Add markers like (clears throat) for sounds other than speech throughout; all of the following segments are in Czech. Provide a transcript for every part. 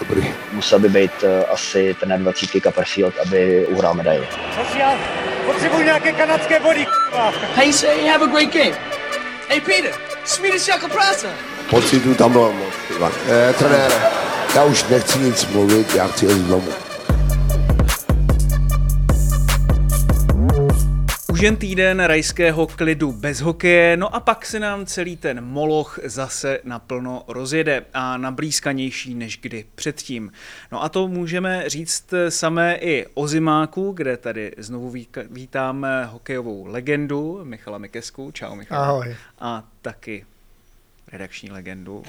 Dobrý. Musel by být uh, asi ten 20 Copperfield, aby uhrál medaili. Potřebuji nějaké kanadské body, Hey, say, have a great game. Hey, Peter, Swedish jako prasa. Pocitu tam bylo moc. Ivan. Eh, trenére, já už nechci nic mluvit, já chci jít domů. Už jen týden rajského klidu bez hokeje, no a pak se nám celý ten moloch zase naplno rozjede a nablízkanější než kdy předtím. No a to můžeme říct samé i o Zimáku, kde tady znovu vítáme hokejovou legendu Michala Mikesku. Čau Michal. Ahoj. A taky redakční legendu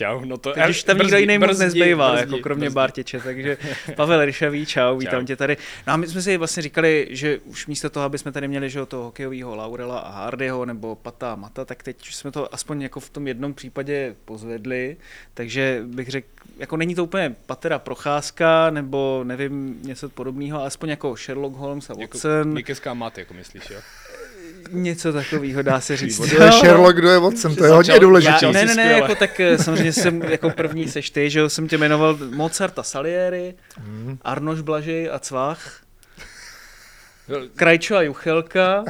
Čau, no to... Když tam nikdo jiný moc nezbývá, jako kromě brzdí. Bartěče, takže (laughs) Pavel Ryšavý, čau, vítám čau. tě tady. No a my jsme si vlastně říkali, že už místo toho, aby jsme tady měli že, toho hokejového Laurela a Hardyho nebo Pata a Mata, tak teď jsme to aspoň jako v tom jednom případě pozvedli, takže bych řekl, jako není to úplně Patera Procházka nebo nevím, něco podobného, ale aspoň jako Sherlock Holmes a jako Watson. Jako, Mikeská mat, jako myslíš, jo? Něco takového dá se říct. Kdo je Sherlock, kdo je Watson, to je hodně důležité. Ne, ne, ne, jako tak eh, samozřejmě jsem jako první seš ty, že jsem tě jmenoval Mozarta Salieri, mm. Arnoš Blažej a Cvach. Krajčo a Juchelka.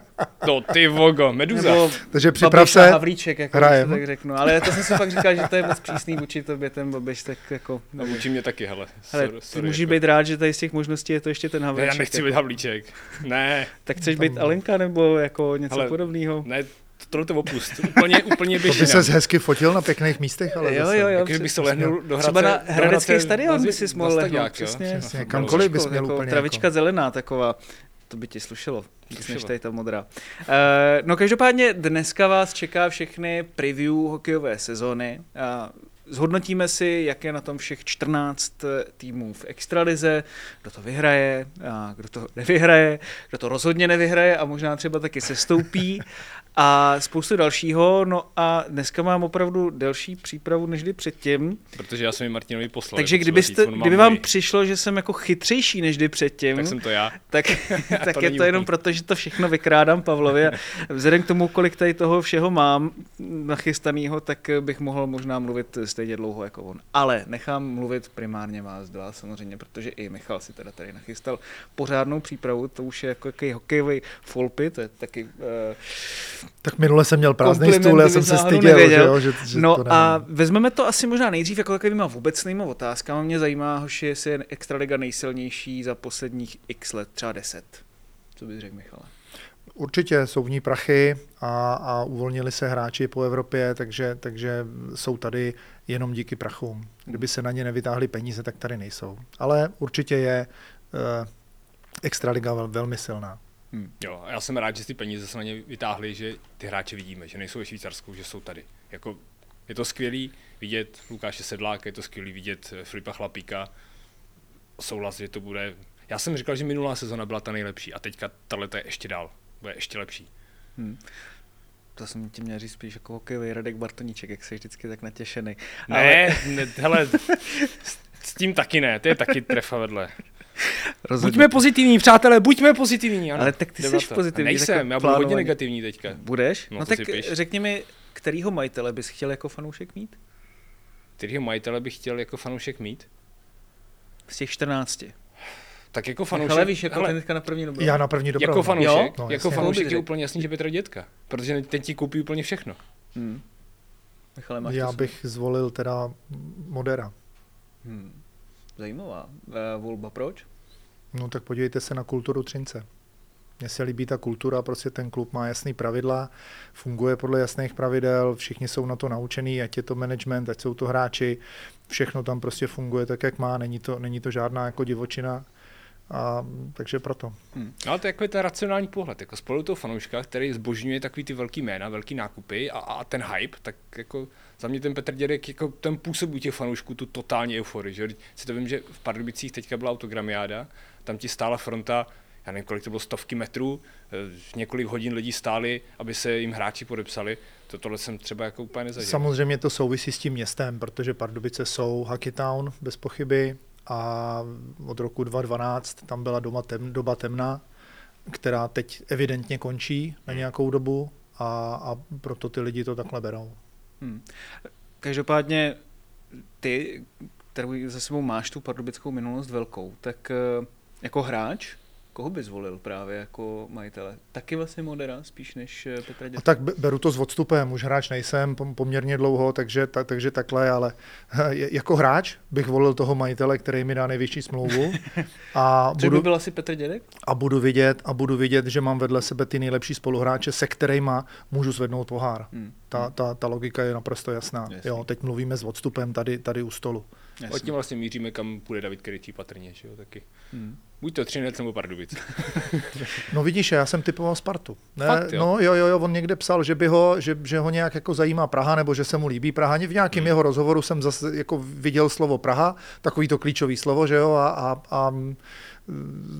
To ty vogo, Meduza. Nebo Takže připrav se, Havlíček, jako hrajem. tak řeknu. Ale to jsem si fakt říkal, že to je moc přísný vůči tobě ten Babiš, tak jako... No vůči mě taky, hele. hele sorry, ty můžeš jako. být rád, že tady z těch možností je to ještě ten Havlíček. Ne, já nechci jako. být Havlíček. Ne. tak chceš být Alenka nebo jako něco hele, podobného? Ne, tohle to opust. Úplně, úplně běžně. To by se hezky fotil na pěkných místech, ale jo, jo, jo. Jako, by se lehnul do Třeba na Hradecký stadion by si mohl lehnout, přesně. přesně. Kamkoliv bys měl úplně. Travička jako. zelená taková to by ti slušelo, víc než tady ta modrá. Uh, no každopádně dneska vás čeká všechny preview hokejové sezóny. Uh, Zhodnotíme si, jak je na tom všech 14 týmů v extralize, kdo to vyhraje, a kdo to nevyhraje, kdo to rozhodně nevyhraje a možná třeba taky sestoupí (laughs) a spoustu dalšího. No a dneska mám opravdu delší přípravu než kdy předtím. Protože já jsem ji Martinovi poslal. Takže jako kdybyste, říct, kdyby vám přišlo, že jsem jako chytřejší než kdy předtím, tak jsem to já. Tak, (laughs) (laughs) tak to je to jenom proto, že to všechno vykrádám Pavlovi. A (laughs) vzhledem k tomu, kolik tady toho všeho mám nachystaného, tak bych mohl možná mluvit stejně dlouho jako on. Ale nechám mluvit primárně vás dva samozřejmě, protože i Michal si teda tady nachystal pořádnou přípravu, to už je jako jaký hokejový folpy, to je taky uh, tak minule jsem měl prázdný stůl, já jsem se styděl, že, jo, že, že No to a vezmeme to asi možná nejdřív jako takovýma vůbecnýma otázkama. Mě zajímá, hoši, jestli je Extraliga nejsilnější za posledních x let, třeba 10. Co bys řekl, Michale? Určitě jsou v ní prachy a, a uvolnili se hráči po Evropě, takže, takže jsou tady jenom díky prachům. Kdyby se na ně nevytáhly peníze, tak tady nejsou. Ale určitě je uh, Extraliga vel, velmi silná. Hmm. Jo, já jsem rád, že ty peníze se na ně vytáhly, že ty hráče vidíme, že nejsou ve Švýcarsku, že jsou tady. Jako, je to skvělý vidět Lukáše Sedláka, je to skvělý vidět eh, Filipa Chlapíka. Souhlas, že to bude... Já jsem říkal, že minulá sezona byla ta nejlepší a teďka tahle je ještě dál. Bude ještě lepší. Hmm. To jsem ti měl říct spíš jako hokejový Radek Bartoníček, jak jsi vždycky tak natěšený. Ne, Ale... ne hele, (laughs) s tím taky ne, to je taky trefa vedle. Rozhodně. Buďme pozitivní, přátelé, buďme pozitivní. Ano. Ale tak ty jsi pozitivní. Nejsem, já budu hodně negativní teďka. Budeš? No, no tak řekni mi, kterýho majitele bys chtěl jako fanoušek mít? Kterýho majitele bych chtěl jako fanoušek mít? Z těch 14. Tak jako fanoušek... Ale víš, jako ten na první dobro. Já na první dobro. Jako fanoušek, jo? No, jako fanoušek je úplně jasný, že Petr Dětka. Protože ten ti koupí úplně všechno. Hmm. Michale, máš Já bych zvolil teda Modera. Hmm. Zajímavá uh, volba. Proč? No tak podívejte se na kulturu Třince. Mně se líbí ta kultura, prostě ten klub má jasný pravidla, funguje podle jasných pravidel, všichni jsou na to naučený, ať je to management, ať jsou to hráči, všechno tam prostě funguje tak, jak má, není to, není to žádná jako divočina A, takže proto. Hmm. No, ale to je jako ten racionální pohled, jako spolu toho fanouška, který zbožňuje takový ty velký jména, velký nákupy a, a ten hype, tak jako za mě ten Petr Dědek, jako ten působí těch fanoušků tu totální euforii, že si to vím, že v Pardubicích teďka byla autogramiáda, tam ti stála fronta, já nevím, kolik to bylo, stovky metrů, eh, několik hodin lidí stáli, aby se jim hráči podepsali. To, tohle jsem třeba jako úplně nezažil. Samozřejmě to souvisí s tím městem, protože Pardubice jsou Hockey Town, bez pochyby, a od roku 2012 tam byla doma tem, doba temna, která teď evidentně končí na nějakou dobu a, a proto ty lidi to takhle berou. Hmm. Každopádně ty, kterou za sebou máš tu pardubickou minulost velkou, tak eh, jako hráč koho by zvolil právě jako majitele? Taky vlastně Modera, spíš než eh, Petra Dětka? A tak beru to s odstupem, už hráč nejsem poměrně dlouho, takže, ta, takže takhle, ale jako hráč bych volil toho majitele, který mi dá nejvyšší smlouvu. (laughs) A budu, by byl asi Petr Dědek? A budu vidět, a budu vidět, že mám vedle sebe ty nejlepší spoluhráče, se kterými můžu zvednout pohár. Hmm. Ta, ta, ta logika je naprosto jasná. Jo, teď mluvíme s odstupem tady, tady u stolu. Jasně. tím vlastně míříme, kam půjde David Kryčí patrně, že jo, taky. Hmm. Buď to Třinec nebo Pardubice. (laughs) no vidíš, já jsem typoval Spartu. Ne, Fakt, jo? No jo, jo, jo, on někde psal, že by ho, že, že ho nějak jako zajímá Praha, nebo že se mu líbí Praha. V nějakém hmm. jeho rozhovoru jsem zase jako viděl slovo Praha, takový to klíčový slovo, že jo, a, a, a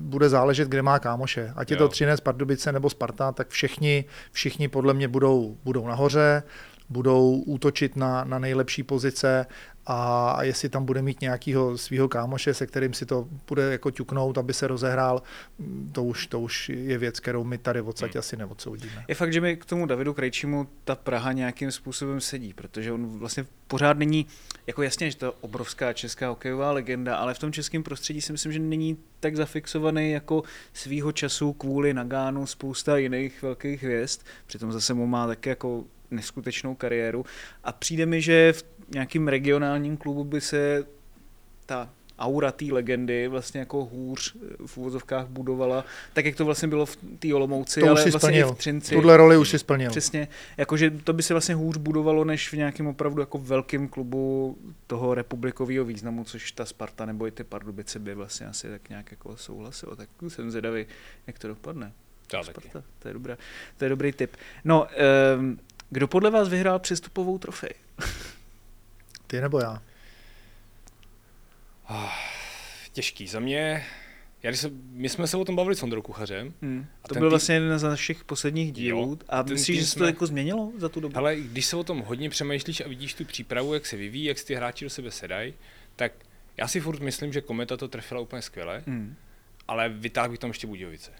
bude záležet, kde má kámoše. Ať je jo. to Třinec, Pardubice nebo Sparta, tak všichni, všichni podle mě budou, budou nahoře budou útočit na, na nejlepší pozice a jestli tam bude mít nějakého svého kámoše, se kterým si to bude jako ťuknout, aby se rozehrál, to už, to už je věc, kterou my tady odsaď hmm. asi neodsoudíme. Je fakt, že mi k tomu Davidu Krejčímu ta Praha nějakým způsobem sedí, protože on vlastně pořád není, jako jasně, že to je obrovská česká hokejová legenda, ale v tom českém prostředí si myslím, že není tak zafixovaný jako svýho času kvůli Nagánu spousta jiných velkých hvězd, přitom zase mu má tak jako neskutečnou kariéru a přijde mi, že v nějakým regionálním klubu by se ta aura té legendy vlastně jako hůř v úvozovkách budovala, tak jak to vlastně bylo v té Olomouci, to ale už vlastně splnil. i v Třinci. Tuhle roli už si splnil. Přesně, jakože to by se vlastně hůř budovalo, než v nějakém opravdu jako velkém klubu toho republikového významu, což ta Sparta nebo i ty Pardubice by vlastně asi tak nějak jako souhlasilo. Tak jsem zvědavý, jak to dopadne. Sparta, to je, dobrá, to je dobrý tip. No, um, kdo podle vás vyhrál přestupovou trofej? (laughs) Ty nebo já? Oh, těžký. Za mě, já když se, my jsme se o tom bavili s Ondrou Kuchařem. Hmm. To byl tý... vlastně jeden z našich posledních dílů. Jo, a myslíš, že se to jako změnilo za tu dobu? Ale když se o tom hodně přemýšlíš a vidíš tu přípravu, jak se vyvíjí, jak si ty hráči do sebe sedají, tak já si furt myslím, že Kometa to trefila úplně skvěle, hmm. ale vytáhl bych tam ještě Budějovice.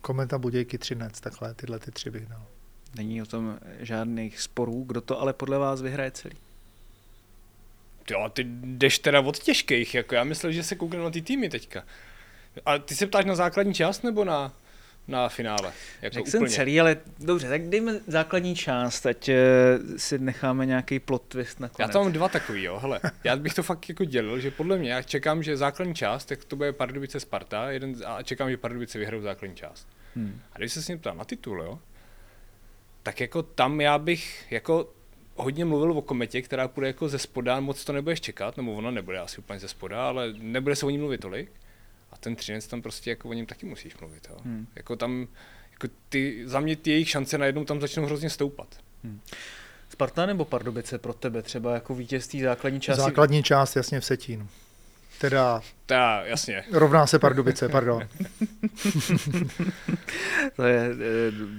Kometa Budějky 13, takhle tyhle ty tři bych dal. Není o tom žádných sporů, kdo to ale podle vás vyhraje celý? Jo, ty jdeš teda od těžkých, jako já myslím, že se kouknu na ty týmy teďka. A ty se ptáš na základní část nebo na, na finále? Jako Řekl jsem celý, ale dobře, tak dejme základní část, ať eh, si necháme nějaký plot twist na Já tam mám dva takový, jo, hele. Já bych to fakt jako dělil, že podle mě, já čekám, že základní část, tak to bude Pardubice Sparta, jeden, a čekám, že Pardubice vyhrajou základní část. Hmm. A když se s ním ptá na titul, jo, tak jako tam já bych jako hodně mluvil o kometě, která půjde jako ze spoda, moc to nebudeš čekat, nebo ona nebude asi úplně ze spoda, ale nebude se o ní mluvit tolik. A ten třinec tam prostě jako o něm taky musíš mluvit. Jo. Hmm. Jako tam, jako ty, za mě ty jejich šance najednou tam začnou hrozně stoupat. Hmm. Sparta nebo Pardubice pro tebe třeba jako vítězství základní části? Základní část jasně v Setínu. Teda... Ta, jasně. Rovná se Pardubice, pardon. to je,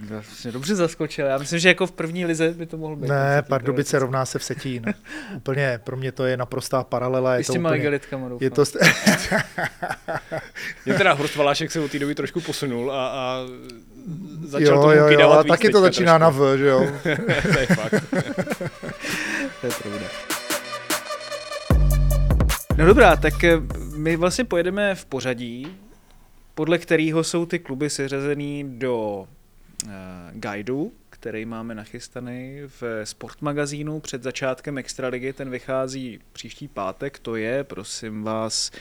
vlastně dobře zaskočil. Já myslím, že jako v první lize by to mohlo být. Ne, Pardubice rovná se v Setín. úplně, pro mě to je naprostá paralela. Je s těma úplně, je to st- je teda Horst Valášek se od té doby trošku posunul a, a začal jo, jo, jo, a taky to začíná trošku. na V, že jo? (laughs) to je fakt. to je pravda. No dobrá, tak eh, my vlastně pojedeme v pořadí, podle kterého jsou ty kluby seřazený do uh, guideu, který máme nachystaný v sportmagazínu před začátkem Extraligy. Ten vychází příští pátek, to je, prosím vás,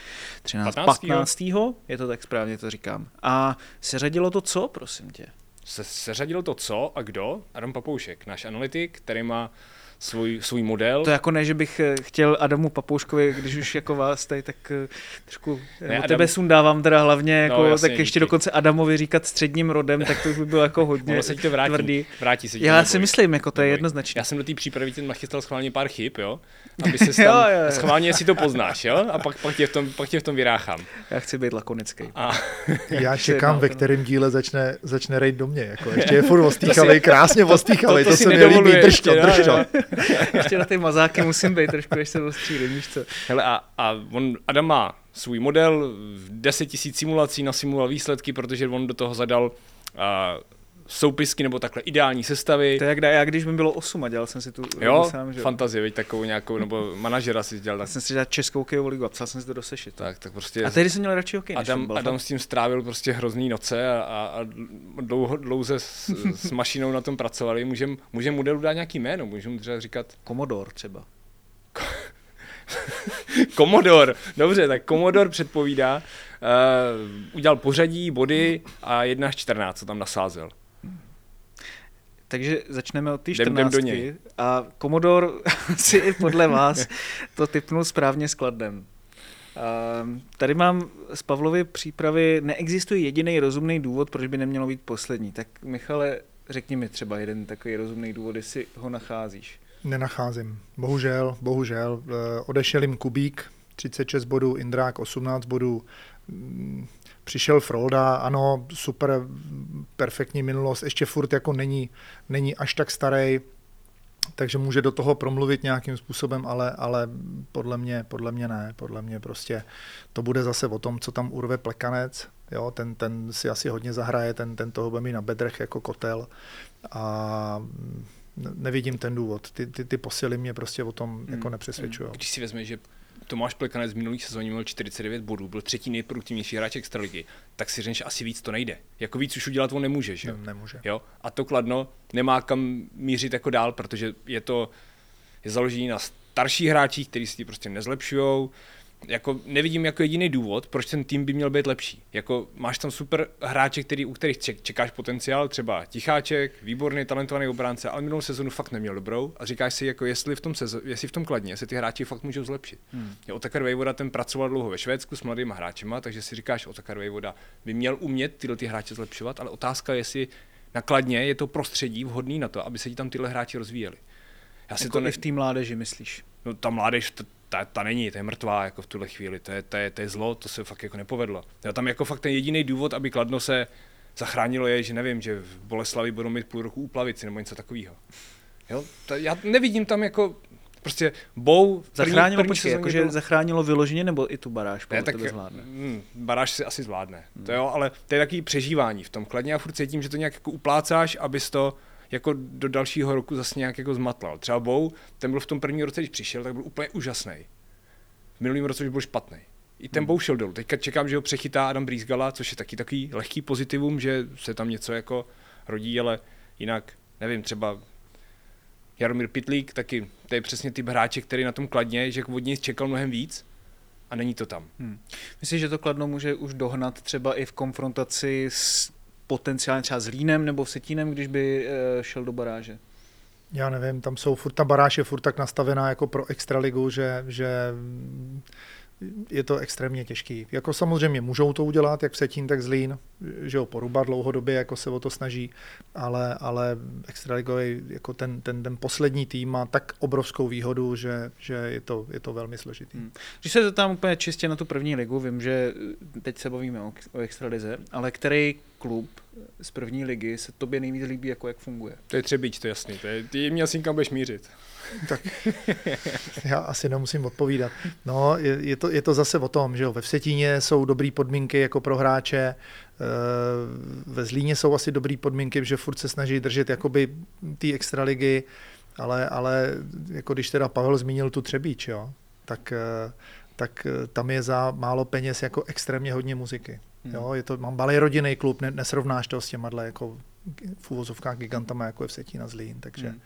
13. 15. 15. Je to tak správně, to říkám. A seřadilo to co, prosím tě? Se, seřadilo to co a kdo? Adam Papoušek, náš analytik, který má svůj, svůj model. To jako ne, že bych eh, chtěl Adamu Papouškovi, když už jako vás tady, tak eh, trošku ne, Ne, Adam... Tebe sundávám teda hlavně, jako, No, jasně, tak ještě díky. dokonce Adamovi říkat středním rodem, tak to už by bylo jako hodně Ono se ti to vrátí. tvrdý. Vrátí se ti Já to, si myslím, jako to je jednoznačně. Já jsem do té přípravy ten nachystal schválně pár chyb, jo? Aby se (laughs) tam, jo, jo. schválně si to poznáš, jo? A pak, pak, tě v tom, pak tě v tom vyráchám. Já chci být lakonický. A (laughs) Já (laughs) Se čekám, ve o to. kterém díle začne, začne rejt do mě. Jako. Ještě je furt ostýchavý, krásně ostýchavý, to to, si se mi líbí, nedovoluje drž to, drž jo, to. (laughs) Ještě na ty mazáky musím být trošku, než se dostřílím, víš co. Hele, a, a on, Adam má svůj model, 10 000 simulací nasimuloval výsledky, protože on do toho zadal a, soupisky nebo takhle ideální sestavy. To je jak já, když mi bylo 8 a dělal jsem si tu Jo, sám, že fantazie, veď takovou nějakou, nebo manažera si dělal. Já jsem si dělal českou kejovou ligu a psal jsem si to do sešit. Tak, tak prostě A tehdy jsem měl radši hokej Adam, fotbal, Adam fakt. s tím strávil prostě hrozný noce a, a, a dlouho, dlouze s, s (laughs) mašinou na tom pracovali. Můžem, můžem modelu dát nějaký jméno, můžeme třeba říkat Commodore třeba. Commodore. (laughs) Dobře, tak Commodore předpovídá, uh, udělal pořadí, body a 1 až 14, co tam nasázel. Takže začneme od té Jdem- jdem 14. do něj. A Commodore (laughs) si i podle vás to typnul správně skladem. Um, tady mám z Pavlovy přípravy, neexistuje jediný rozumný důvod, proč by nemělo být poslední. Tak Michale, řekni mi třeba jeden takový rozumný důvod, jestli ho nacházíš. Nenacházím. Bohužel, bohužel. Eh, Odešel jim Kubík, 36 bodů, Indrák 18 bodů. Přišel Frolda, ano, super, perfektní minulost, ještě furt jako není, není až tak starý, takže může do toho promluvit nějakým způsobem, ale, ale podle, mě, podle mě ne. Podle mě prostě to bude zase o tom, co tam urve plekanec. Jo, ten, ten si asi hodně zahraje, ten, ten toho bude mít na bedrech jako kotel. A ne- nevidím ten důvod. Ty, ty, ty posily mě prostě o tom Hmm. jako nepřesvědčují. Když si vezme, že Tomáš Plekanec v minulý sezóně měl 49 bodů, byl třetí nejproduktivnější hráč extraligy, tak si řekneš, asi víc to nejde. Jako víc už udělat on nemůže, že? Ne- nemůže. Jo? A to Kladno nemá kam mířit jako dál, protože je to je založený na starších hráčích, kteří si prostě nezlepšují. Jako nevidím jako jediný důvod, proč ten tým by měl být lepší. Jako máš tam super hráče, který, u kterých ček, čekáš potenciál, třeba Ticháček, výborný, talentovaný obránce, ale minulou sezonu fakt neměl dobrou a říkáš si, jako jestli v tom, sezo, jestli v tom kladně, jestli ty hráči fakt můžou zlepšit. Hmm. Otakar Vejvoda ten pracoval dlouho ve Švédsku s mladýma hráčema, takže si říkáš, Otakar Vejvoda by měl umět tyhle ty hráče zlepšovat, ale otázka je, jestli nakladně je to prostředí vhodný na to, aby se ti tam tyhle hráči rozvíjeli. Já si Jako to i ne... v té mládeži, myslíš? No ta mládež, ta, ta, ta není, ta je mrtvá jako v tuhle chvíli, to je, to, je, to je zlo, to se fakt jako nepovedlo. Jo, tam jako fakt ten jediný důvod, aby Kladno se zachránilo je, že nevím, že v Boleslavi budou mít půl roku úplavici nebo něco takového. Jo, to, já nevidím tam jako, prostě Bou... Zachránilo, první počkej, jakože byl- zachránilo vyloženě, nebo i tu baráž ne, tak tebe zvládne? mm, baráž si asi zvládne. Hmm. To jo, ale to je takový přežívání v tom kladně a furt cítím, že to nějak jako uplácáš, abys to jako do dalšího roku zase nějak jako zmatlal. Třeba Bou, ten byl v tom prvním roce, když přišel, tak byl úplně úžasný. V minulém roce už byl špatný. I ten hmm. Bou šel dolů. Teďka čekám, že ho přechytá Adam Brýsgala, což je taky takový lehký pozitivum, že se tam něco jako rodí, ale jinak, nevím, třeba Jaromír Pitlík, taky to je přesně typ hráče, který na tom kladně, že od něj čekal mnohem víc a není to tam. Hmm. Myslíš, že to Kladno může už dohnat třeba i v konfrontaci s potenciálně třeba s Línem nebo Setínem, když by uh, šel do baráže? Já nevím, tam jsou furt, ta baráž je furt tak nastavená jako pro extraligu, že, že je to extrémně těžký. Jako samozřejmě můžou to udělat, jak Setín, tak Zlín, že ho poruba dlouhodobě, jako se o to snaží, ale, ale extraligový, jako ten, ten, ten poslední tým má tak obrovskou výhodu, že, že je, to, je to velmi složitý. Hmm. Když se zeptám úplně čistě na tu první ligu, vím, že teď se bavíme o, o extralize, ale který klub z první ligy se tobě nejvíc líbí, jako jak funguje? To je Třebíč, to je jasný. To je, ty mě asi kam budeš mířit. Tak (laughs) já asi nemusím odpovídat. No, je, je, to, je to zase o tom, že jo, ve Vsetíně jsou dobré podmínky jako pro hráče, eh, ve Zlíně jsou asi dobré podmínky, že furt se snaží držet jakoby té extraligy, ale, ale jako když teda Pavel zmínil tu Třebíč, jo, tak, eh, tak eh, tam je za málo peněz jako extrémně hodně muziky. Jo, je to, mám malý rodinný klub, ne, nesrovnáš to s těma jako v úvozovkách gigantama, jako je v Setí na Zlín, takže, hmm.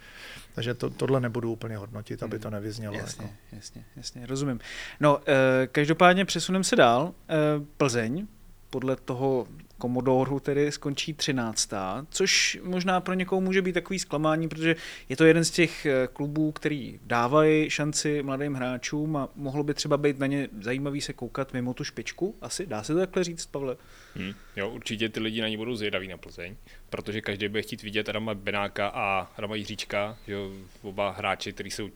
takže to, tohle nebudu úplně hodnotit, aby to nevyznělo. Jasně, jako. jasně, jasně, rozumím. No, eh, každopádně přesuneme se dál. Eh, Plzeň, podle toho Komodoru tedy skončí 13. Což možná pro někoho může být takový zklamání, protože je to jeden z těch eh, klubů, který dávají šanci mladým hráčům a mohlo by třeba být na ně zajímavý se koukat mimo tu špičku. Asi dá se to takhle říct, Pavle? Hmm. Jo, určitě ty lidi na ní budou zvědaví na Plzeň, protože každý bude chtít vidět Adama Benáka a Adama Jiříčka, jo, oba hráči, kteří jsou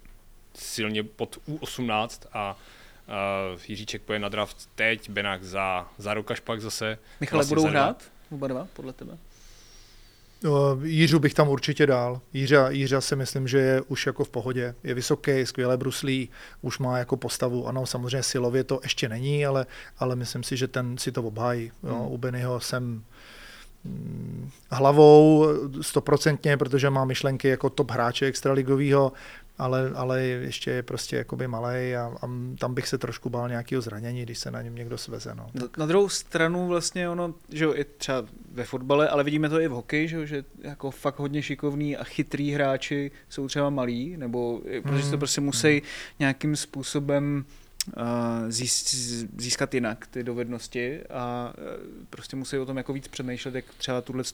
silně pod U18 a Uh, Jiříček poje na draft teď, Benák za, za rok až pak zase. Michale, vlastně budou hrát oba dva, podle tebe? No, Jiřu bych tam určitě dal. Jiřa, Jiřa si myslím, že je už jako v pohodě. Je vysoký, skvěle bruslí, už má jako postavu. Ano, samozřejmě silově to ještě není, ale, ale myslím si, že ten si to obhájí. Hmm. U Bennyho jsem mm, hlavou stoprocentně, protože má myšlenky jako top hráče extraligového ale, ale ještě je prostě jakoby malej a, a tam bych se trošku bál nějakého zranění, když se na něm někdo sveze. No. Na, na druhou stranu vlastně ono, že je třeba ve fotbale, ale vidíme to i v hokeji, že, že jako fakt hodně šikovní a chytrý hráči jsou třeba malí, nebo protože se to hmm. prostě musí hmm. nějakým způsobem získat jinak ty dovednosti a e, prostě musí o tom jako víc přemýšlet, jak třeba tuhle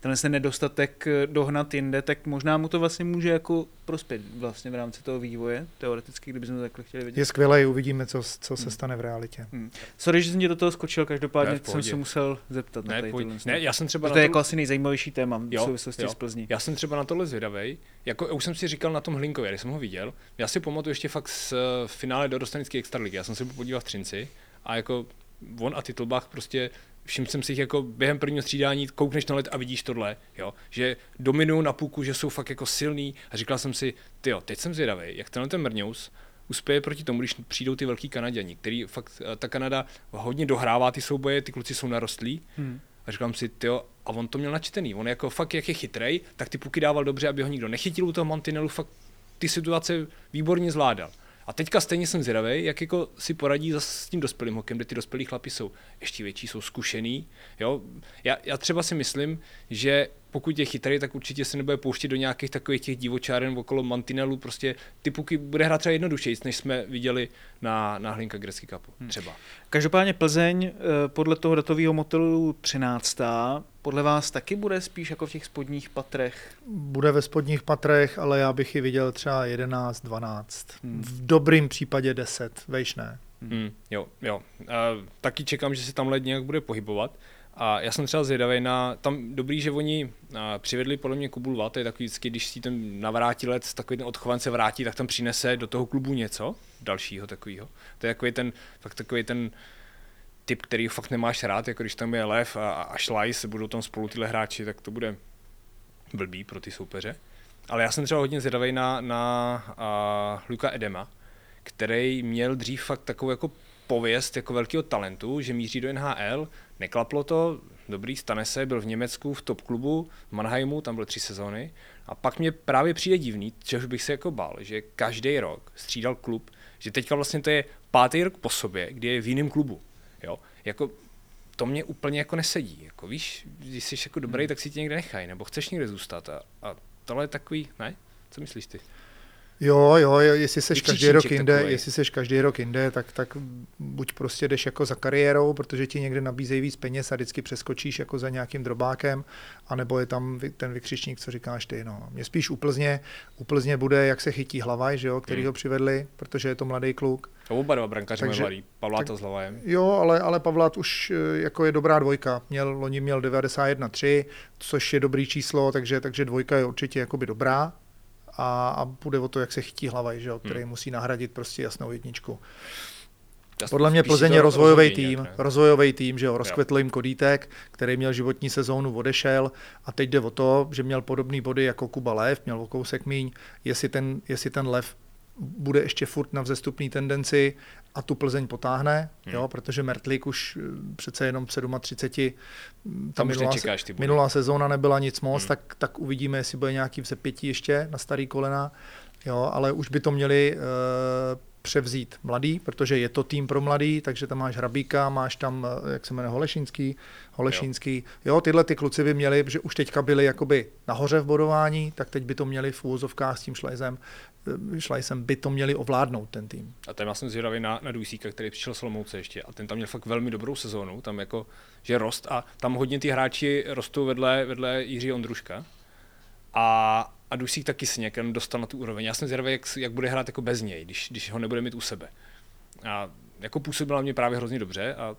tenhle ten nedostatek dohnat jinde, tak možná mu to vlastně může jako prospět vlastně v rámci toho vývoje, teoreticky, kdybychom to takhle chtěli vidět. Je skvělé, uvidíme, co, co se hmm. stane v realitě. Hmm. Sorry, že jsem tě do toho skočil, každopádně ne, jsem se musel zeptat ne, na tady ne, já jsem třeba to je to... jako asi nejzajímavější téma jo, v souvislosti jo. s Plzní. Já jsem třeba na tohle zvědavej, jako už jsem si říkal na tom Hlinkově, když jsem ho viděl, já si pamatuju ještě fakt z finále do Dostanické extraligy, já jsem se podíval v Třinci a jako on a Titlbach prostě všiml jsem si jako během prvního střídání, koukneš na let a vidíš tohle, jo, že dominují na půlku, že jsou fakt jako silný a říkal jsem si, ty jo, teď jsem zvědavý, jak tenhle ten Mrňous uspěje proti tomu, když přijdou ty velký Kanaděni, který fakt, ta Kanada hodně dohrává ty souboje, ty kluci jsou narostlí hmm. A říkám si, jo, a on to měl načtený, on jako fakt, jak je chytrej, tak ty puky dával dobře, aby ho nikdo nechytil u toho mantinelu, fakt ty situace výborně zvládal. A teďka stejně jsem zvědavý, jak jako si poradí s tím dospělým hokem, kde ty dospělí chlapi jsou ještě větší, jsou zkušený. Jo? Já, já třeba si myslím, že pokud je chytrý, tak určitě se nebude pouštět do nějakých takových těch divočáren okolo mantinelu, prostě ty puky bude hrát třeba jednodušeji, než jsme viděli na, na Hlinka Grecky Cupu, hmm. třeba. Hmm. Každopádně Plzeň eh, podle toho datového modelu 13. Podle vás taky bude spíš jako v těch spodních patrech? Bude ve spodních patrech, ale já bych ji viděl třeba 11, 12. Hmm. V dobrým případě 10, vejš ne. Hmm, jo, jo. Uh, taky čekám, že se tam led nějak bude pohybovat. A já jsem třeba zvědavý na, tam dobrý, že oni přivedli podle mě Kubulva, to je takový vždycky, když si ten navrátilec, takový ten odchovanec se vrátí, tak tam přinese do toho klubu něco dalšího takového. To je takový ten, fakt takový ten typ, který fakt nemáš rád, jako když tam je Lev a, a Schleiss, budou tam spolu tyhle hráči, tak to bude blbý pro ty soupeře. Ale já jsem třeba hodně zvědavý na, na a, Luka Edema, který měl dřív fakt takovou jako pověst jako velkého talentu, že míří do NHL, neklaplo to, dobrý, stane se, byl v Německu v top klubu, v Mannheimu, tam byl tři sezóny a pak mě právě přijde divný, čehož bych se jako bál, že každý rok střídal klub, že teďka vlastně to je pátý rok po sobě, kdy je v jiném klubu, jo, jako to mě úplně jako nesedí, jako víš, když jsi jako dobrý, hmm. tak si tě někde nechaj, nebo chceš někde zůstat a, a tohle je takový, ne? Co myslíš ty? Jo, jo, jestli seš každý rok jinde, takový. jestli seš každý rok jinde, tak, tak buď prostě jdeš jako za kariérou, protože ti někde nabízejí víc peněz a vždycky přeskočíš jako za nějakým drobákem, anebo je tam ten vykřičník, co říkáš ty. No. Mě spíš úplzně, úplzně bude, jak se chytí hlavaj, že jo, který hmm. ho přivedli, protože je to mladý kluk. To oba dva brankáři mají mladý, Pavláta s hlavajem. Jo, ale, ale Pavlát už eh, jako je dobrá dvojka. Měl, loni měl 91-3, což je dobrý číslo, takže, takže dvojka je určitě jakoby dobrá, a, a bude o to, jak se chytí hlava, že, který hmm. musí nahradit prostě jasnou jedničku. Podle mě Plzeň je rozvojový tým, nějak, rozvojový tým, že jo, rozkvetl jim Kodítek, který měl životní sezónu, odešel a teď jde o to, že měl podobný body jako Kuba Lev, měl o kousek míň, jestli ten, jestli ten Lev bude ještě furt na vzestupní tendenci a tu Plzeň potáhne, hmm. jo, protože Mertlík už eh, přece jenom 37, mm, ta minulá, minulá sezóna nebyla nic moc, hmm. tak, tak uvidíme, jestli bude nějaký vzepětí ještě na starý kolena, jo, ale už by to měli uh, převzít mladý, protože je to tým pro mladý, takže tam máš Hrabíka, máš tam, eh, jak se jmenuje, Holešínský, Holešínský. Jo. jo, tyhle ty kluci by měli, že už teďka byli jakoby nahoře v bodování, tak teď by to měli v úvozovkách s tím šlejzem, eh, šlejzem by to měli ovládnout ten tým. A tam já jsem zvědavý na, na Dujsíka, který přišel Solomouce ještě a ten tam měl fakt velmi dobrou sezónu, tam jako, že rost a tam hodně ty hráči rostou vedle, vedle Jiří Ondruška. A, a Dusík taky se někam dostal na tu úroveň. Já jsem zvědavý, jak, jak bude hrát jako bez něj, když, když ho nebude mít u sebe. A jako působil na mě právě hrozně dobře a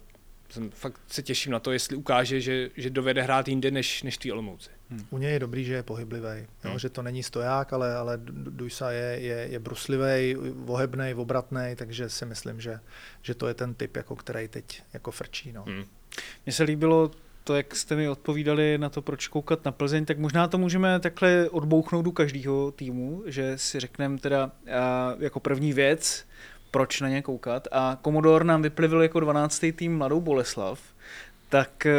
jsem, fakt se těším na to, jestli ukáže, že, že dovede hrát jinde než, než ty Olomouci. Hmm. U něj je dobrý, že je pohyblivý, hmm. že to není stoják, ale, ale Dujsa je, je, je bruslivý, vohebný, obratný, takže si myslím, že, že to je ten typ, jako který teď jako frčí. No. Hmm. Mně se líbilo to, jak jste mi odpovídali na to, proč koukat na Plzeň, tak možná to můžeme takhle odbouchnout u každého týmu, že si řekneme teda jako první věc, proč na ně koukat. A Komodor nám vyplivil jako 12. tým Mladou Boleslav. Tak e,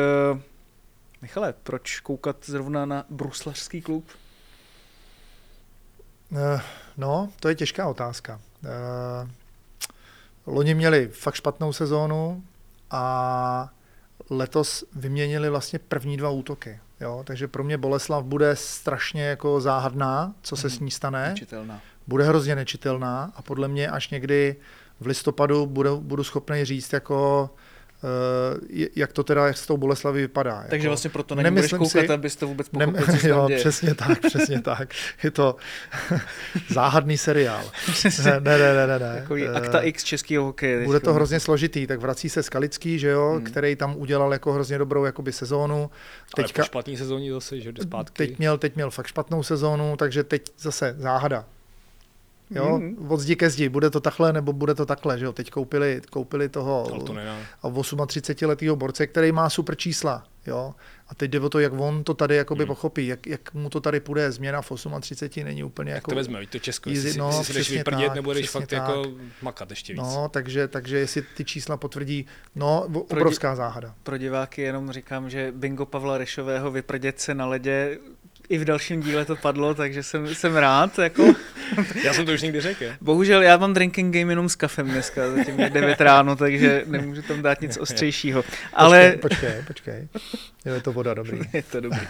Michale, proč koukat zrovna na bruslařský klub? Eh, no, to je těžká otázka. Eh, loni měli fakt špatnou sezónu a letos vyměnili vlastně první dva útoky. Jo? Takže pro mě Boleslav bude strašně jako záhadná, co se mm, s ní stane. Nečitelná. Bude hrozně nečitelná a podle mě až někdy v listopadu budu, budu schopný říct, jako Uh, jak to teda jak s tou Boleslaví vypadá. Takže jako, vlastně proto na nebudeš koukat, si, abyste vůbec pochopili, nem, co (laughs) Jo, děje. přesně tak, (laughs) přesně tak. Je to (laughs) záhadný seriál. ne, ne, ne, ne, ne. Takový uh, akta X českého hokeje. Bude to hrozně složitý, tak vrací se Skalický, že jo, hmm. který tam udělal jako hrozně dobrou jakoby sezónu. Teďka, Ale špatný sezóní zase, že zpátky. Teď měl, teď měl fakt špatnou sezónu, takže teď zase záhada. Jo, mm. od zdi ke zdi, bude to takhle nebo bude to takhle, že jo? Teď koupili, koupili toho to 38 letého borce, který má super čísla, jo? A teď jde o to, jak on to tady jakoby mm. pochopí, jak, jak mu to tady půjde, změna v 38 není úplně jak jako... to vezme, to Česko, jestli, no, jestli si vyprdět, tak, nebo jdeš fakt tak. jako makat ještě víc. No, takže, takže jestli ty čísla potvrdí, no, obrovská pro záhada. Pro diváky jenom říkám, že bingo Pavla Rešového vyprdět se na ledě i v dalším díle to padlo, takže jsem, jsem rád. Jako. (laughs) Já jsem to už někdy řekl. Bohužel já mám drinking game jenom s kafem dneska, zatím je 9 ráno, takže nemůžu tam dát nic (laughs) ostřejšího. Ale... Počkej, počkej, Je to voda dobrý. (laughs) je to dobrý.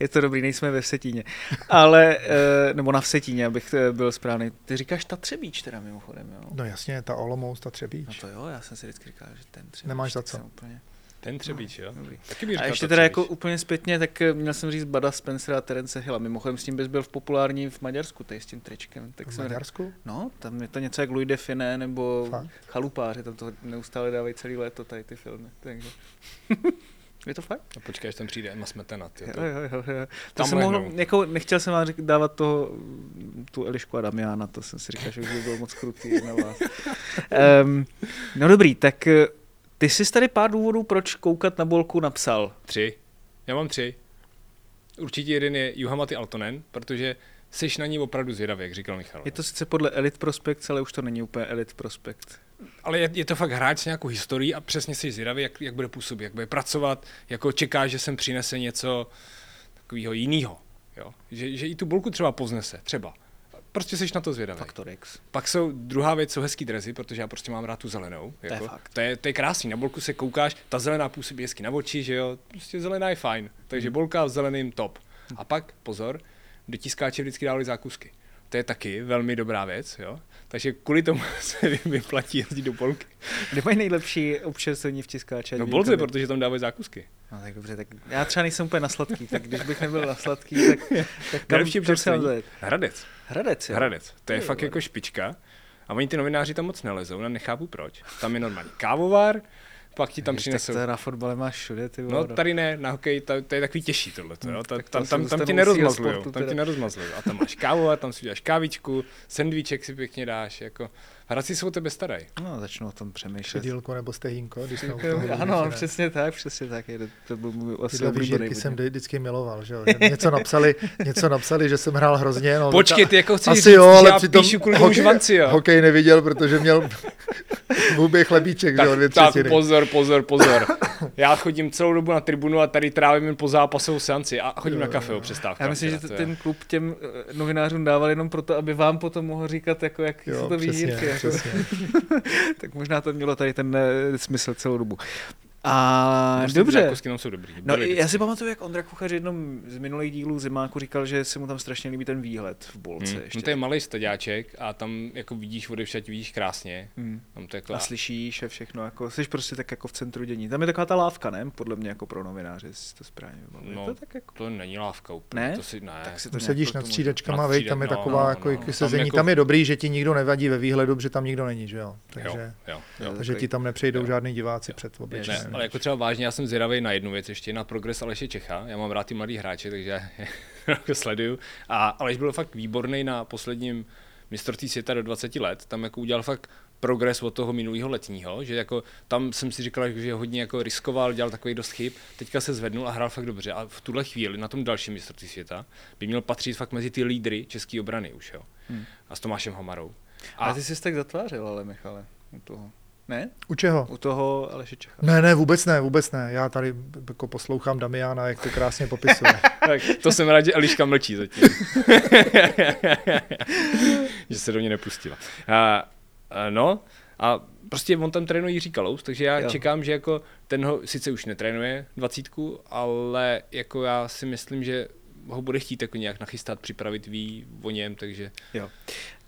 Je to dobrý, nejsme ve Vsetíně. Ale, eh, nebo na Vsetíně, abych eh, byl správný. Ty říkáš ta Třebíč teda mimochodem, jo? No jasně, ta Olomouc, ta Třebíč. No to jo, já jsem si vždycky říkal, že ten Třebíč. Nemáš za co. Úplně... Ten Třebíč, jo? Dobrý. Taky a ještě teda jako úplně zpětně, tak eh, měl jsem říct Bada Spencera a Terence Hilla. Mimochodem s tím bys byl v populární v Maďarsku, tady s tím tričkem. Tak v Maďarsku? Jsem, no, tam je to něco jak Louis Define nebo Fakt? Chalupáři, tam to neustále dávají celý léto tady ty filmy. Takže... (laughs) Je to fakt? A počkej, až tam přijde Emma Smetana. Tyjo, to... Jo, jo, jo, jo. To jsem mohl, jako, nechtěl jsem vám dávat toho, tu Elišku a Damiana, to jsem si říkal, že by bylo moc krutý na vás. (laughs) Um, no dobrý, tak eh, ty jsi tady pár důvodů, proč koukat na bolku napsal. Tři. Já mám tři. Určitě jeden je Juhamaty Altonen, protože jsi na ní opravdu zvědavý, jak říkal Michal. Je to sice podle Elite Prospect, ale už to není úplně Elite Prospect. Ale je, je to fakt hráč s nějakou historií a přesně jsi zvědavý, jak, jak bude působit, jak bude pracovat, jako čeká, že sem přinese něco takového jiného. Jo? Že, že i tu bolku třeba poznese, třeba prostě jsi na to zvědavý. Faktor X. Pak jsou, druhá věc jsou hezký drezy, protože já prostě mám rád tu zelenou. To jako, je fakt. To je, to je krásný, na bolku se koukáš, ta zelená působí hezky na oči, že jo, prostě zelená je fajn. Takže hmm. bolka v zeleným top. A pak, pozor, do tiskáče vždycky dávali zákusky. To je taky velmi dobrá věc, jo. Takže kvůli tomu (laughs) se vyplatí jezdit do polky. Kde mají nejlepší občerstvení v tiskáče? No bolze, protože tam dávají zákusky. No tak dobře, tak já třeba nejsem úplně na sladký, tak když bych nebyl na sladký, tak, (laughs) tak kam to se Hradec. Hradec, jo. Hradec. To je, je fakt jako špička. A oni ty novináři tam moc nelezou, já nechápu proč. Tam je normální kávovár, pak ti tam přinesou. Tak to na fotbale máš všude, ty No tady ne, na hokej, to, to je takový těžší tohle, jo. Ta, tam, tam, tam, ti nerozmazlují, tam ti nerozmazlují. A tam máš kávu, a tam si uděláš kávičku, sendvíček si pěkně dáš, jako Hradci se o tebe starají. No, začnu o tom přemýšlet. Dílko nebo stehínko, když jsme Ano, mluvili, přesně tak, přesně tak. Je, to byl můj asi oblíbený jsem vždycky miloval, že, že něco napsali, něco napsali, že jsem hrál hrozně. No, Počkej, ty jako chceš asi říct, jo, ale já přitom píšu kvůli hokej, žvanci, jo. hokej neviděl, protože měl (laughs) hubý chlebíček, tak, že jo, dvě Tak pozor, pozor, pozor. (laughs) já chodím celou dobu na tribunu a tady trávím jen po zápasovou seanci a chodím na kafe o přestávku. Já myslím, že to, ten klub těm eh, novinářům dával jenom proto, aby vám potom mohl říkat, jako, jak jo, jsou to výhýrky. Jako. (laughs) tak možná to mělo tady ten eh, smysl celou dobu. A Prostě dobře. Jako jsou dobrý. No, já si pamatuju, jak Ondra Kuchař jednom z minulých dílů Zimáku říkal, že se mu tam strašně líbí ten výhled v bolce. Hmm. Ještě. No to je malý staďáček a tam jako vidíš odevšať, vidíš krásně. Hmm. Tam to jako... A slyšíš a všechno, jako, jsi prostě tak jako v centru dění. Tam je taková ta lávka, ne? Podle mě jako pro novináře, jestli si to správně. No, to, tak jako... to není lávka úplně. Ne? To si, ne. Tak si to Tam sedíš nad střídačkama, Nad vej, tam je no, taková no, jako, no. jako Tam sezení. jako- Tam je dobrý, že ti nikdo nevadí ve výhledu, že tam nikdo není, že jo? Takže, jo, jo. takže ti tam nepřejdou žádný diváci před. Ale jako třeba vážně, já jsem zvědavý na jednu věc ještě, na progres Aleše Čecha. Já mám rád ty mladý hráče, takže (laughs) jako sleduju. A Aleš byl fakt výborný na posledním mistrovství světa do 20 let. Tam jako udělal fakt progres od toho minulého letního, že jako tam jsem si říkal, že hodně jako riskoval, dělal takový dost chyb, teďka se zvednul a hrál fakt dobře a v tuhle chvíli na tom dalším mistrovství světa by měl patřit fakt mezi ty lídry české obrany už, jo. Hmm. A s Tomášem Homarou. A ty jsi tak zatvářil, ale Michale, u toho. Ne? U čeho? U toho Aleše Čecha. Ne, ne, vůbec ne, vůbec ne. Já tady jako poslouchám Damiana, jak to krásně popisuje. (laughs) tak to jsem rád, že Eliška mlčí zatím. (laughs) že se do mě nepustila. A, a no, a prostě on tam trénuje Jiří Kalous, takže já Jo. čekám, že jako ten ho sice už netrénuje dvacítku, ale jako já si myslím, že ho bude chtít jako nějak nachystat, připravit, ví o něm, takže Jo.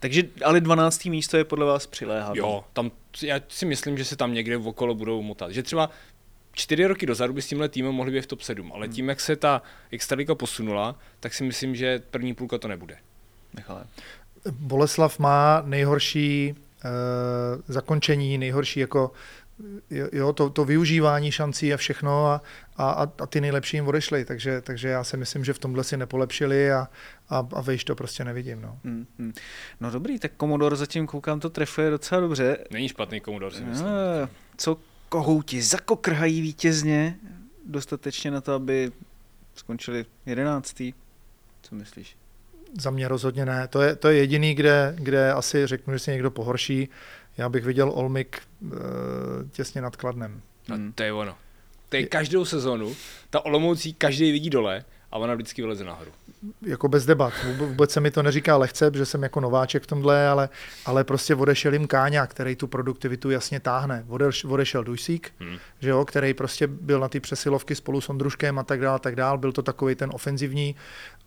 Takže ale 12. místo je podle vás přiléhavé. jo, tam, já si myslím, že se tam někde okolo budou motat. Že třeba čtyři roky dozadu by s tímhle týmem mohli být v top 7, ale tím, jak se ta extralika posunula, tak si myslím, že první půlka to nebude. Michale. Boleslav má nejhorší uh, zakončení, nejhorší jako jo, jo, to, to využívání šancí a všechno a, a, a- ty nejlepší jim odešli, takže, takže já si myslím, že v tomhle si nepolepšili a, a, a vejš to prostě nevidím. No. Hmm, hmm. No dobrý, tak Komodor zatím koukám, to trefuje docela dobře. Není špatný komodor, si myslím. A, co kohouti zakokrhají vítězně dostatečně na to, aby skončili jedenáctý? Co myslíš? Za mě rozhodně ne. To je, to je jediný, kde, kde asi řeknu, že si někdo pohorší. Já bych viděl Olmik uh, těsně nad Kladnem. A to je ono. To je každou sezonu, ta Olomoucí každý vidí dole a ona vždycky vyleze nahoru. jako bez debat. Vůbec, se mi to neříká lehce, protože jsem jako nováček v tomhle, ale, ale prostě odešel jim Káňa, který tu produktivitu jasně táhne. Odeš, odešel Dujsík, hmm. že jo, který prostě byl na ty přesilovky spolu s Ondruškem a tak dále, tak dále. Byl to takový ten ofenzivní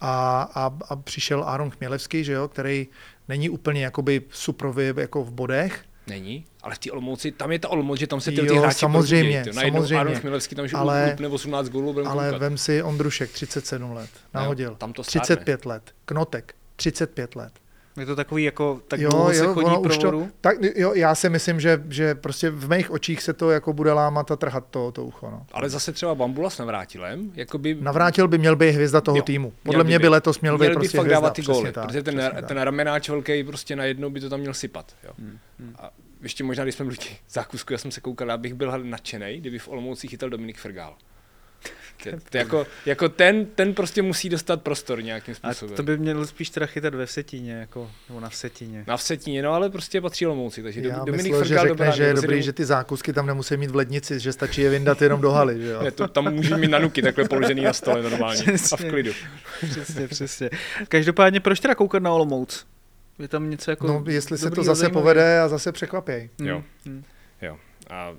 a, a, a přišel Aaron Chmělevský, že jo, který není úplně jakoby suprový jako v bodech, Není, ale v té Olomouci, tam je ta Olomouc, že tam se ty, ty Jo, hráči samozřejmě, probudějí, ty. Najednou samozřejmě. Aaron Chmielevský tam, že Ale- upne 18 gólů, ale koukat. vem si Ondrušek, 37 let, nahodil. tam to stárne. 35 let, Knotek, 35 let. Je to takový jako, tak jo, dlouho se jo, chodí ono pro to, tak, jo, já si myslím, že, že prostě v mých očích se to jako bude lámat a trhat to, to ucho. No. Ale zase třeba Bambula s Navrátilem, jakoby Navrátil by měl být hvězda toho Jo, týmu. Podle mě by být. letos měl být měl by prostě fakt hvězda. dávat ty góly, tak, protože ten, ten ramenáč velký prostě najednou by to tam měl sypat. Jo. Hmm, A ještě možná, když jsme byli v zákusku, já jsem se koukal, já bych byl nadšený, kdyby v Olomouci chytal Dominik Fergál. To jako, jako ten, ten prostě musí dostat prostor nějakým A způsobem. to by měl spíš teda chytat ve Vsetíně, jako, nebo na Vsetíně. Na Vsetíně, no ale prostě patří Olomouci, takže Já Dominik myslel, že řekne, dobrá, že je dobrý, že ty zákusky tam nemusí mít v lednici, že stačí je vyndat jenom do haly. Že jo? Ne, to, tam můžu mít nanuky takhle položený na stole normálně a v Přesně. klidu. přesně, přesně. Každopádně proč teda koukat na Olomouc? Je tam něco jako No, jestli se to zase povede a zase překvapěj. Hmm, Jo. hmm. Jo. A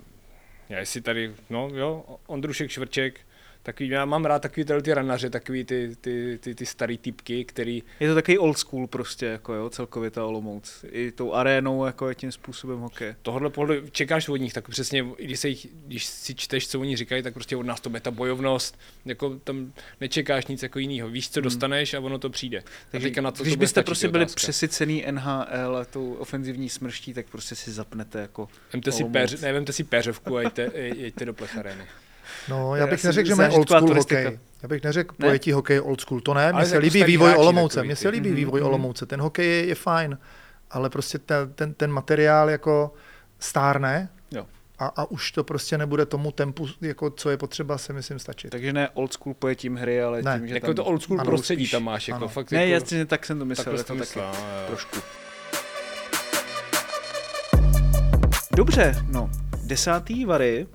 já jestli tady, no jo, Ondrušek Švrček, takový, já mám rád takový ty ranaře, takový ty, ty, ty, ty starý typky, který, Je to takový old school prostě, jako jo, celkově ta Olomouc. I tou arénou, jako je tím způsobem hokeje. tohle pohledu čekáš od nich, tak přesně, když, se jich, když si čteš, co oni říkají, tak prostě od nás to bude ta bojovnost, jako tam nečekáš nic jako jiného, víš, co dostaneš a ono to přijde. Hmm. Takže na to když to byste prostě je byli otázka. přesycený NHL a tou ofenzivní smrští, tak prostě si zapnete jako Vemte si, péř, ne, vemte si péřovku a jeďte, (laughs) jeďte do plecharény. No, Já bych neřekl, že mají old school turistika. hokej. Já bych neřekl Ne? pojetí hokej old school, to ne. Mně se jako líbí vývoj Olomouce. Mně se líbí Mhm, vývoj mhm. Olomouce. Ten hokej je, je fajn, ale prostě ten, ten, ten materiál jako stárne Jo. a, a už to prostě nebude tomu tempu, jako co je potřeba, se myslím stačit. Takže ne old school pojetím hry, ale Ne. tím, že Jako tam... to old school Ano, prostředí spíš. tam máš, jako Ano. fakt Ne, jako, jasně, tak jsem to myslel, jsem to myslel, taky jo. trošku. Dobře, no. Desátý Vary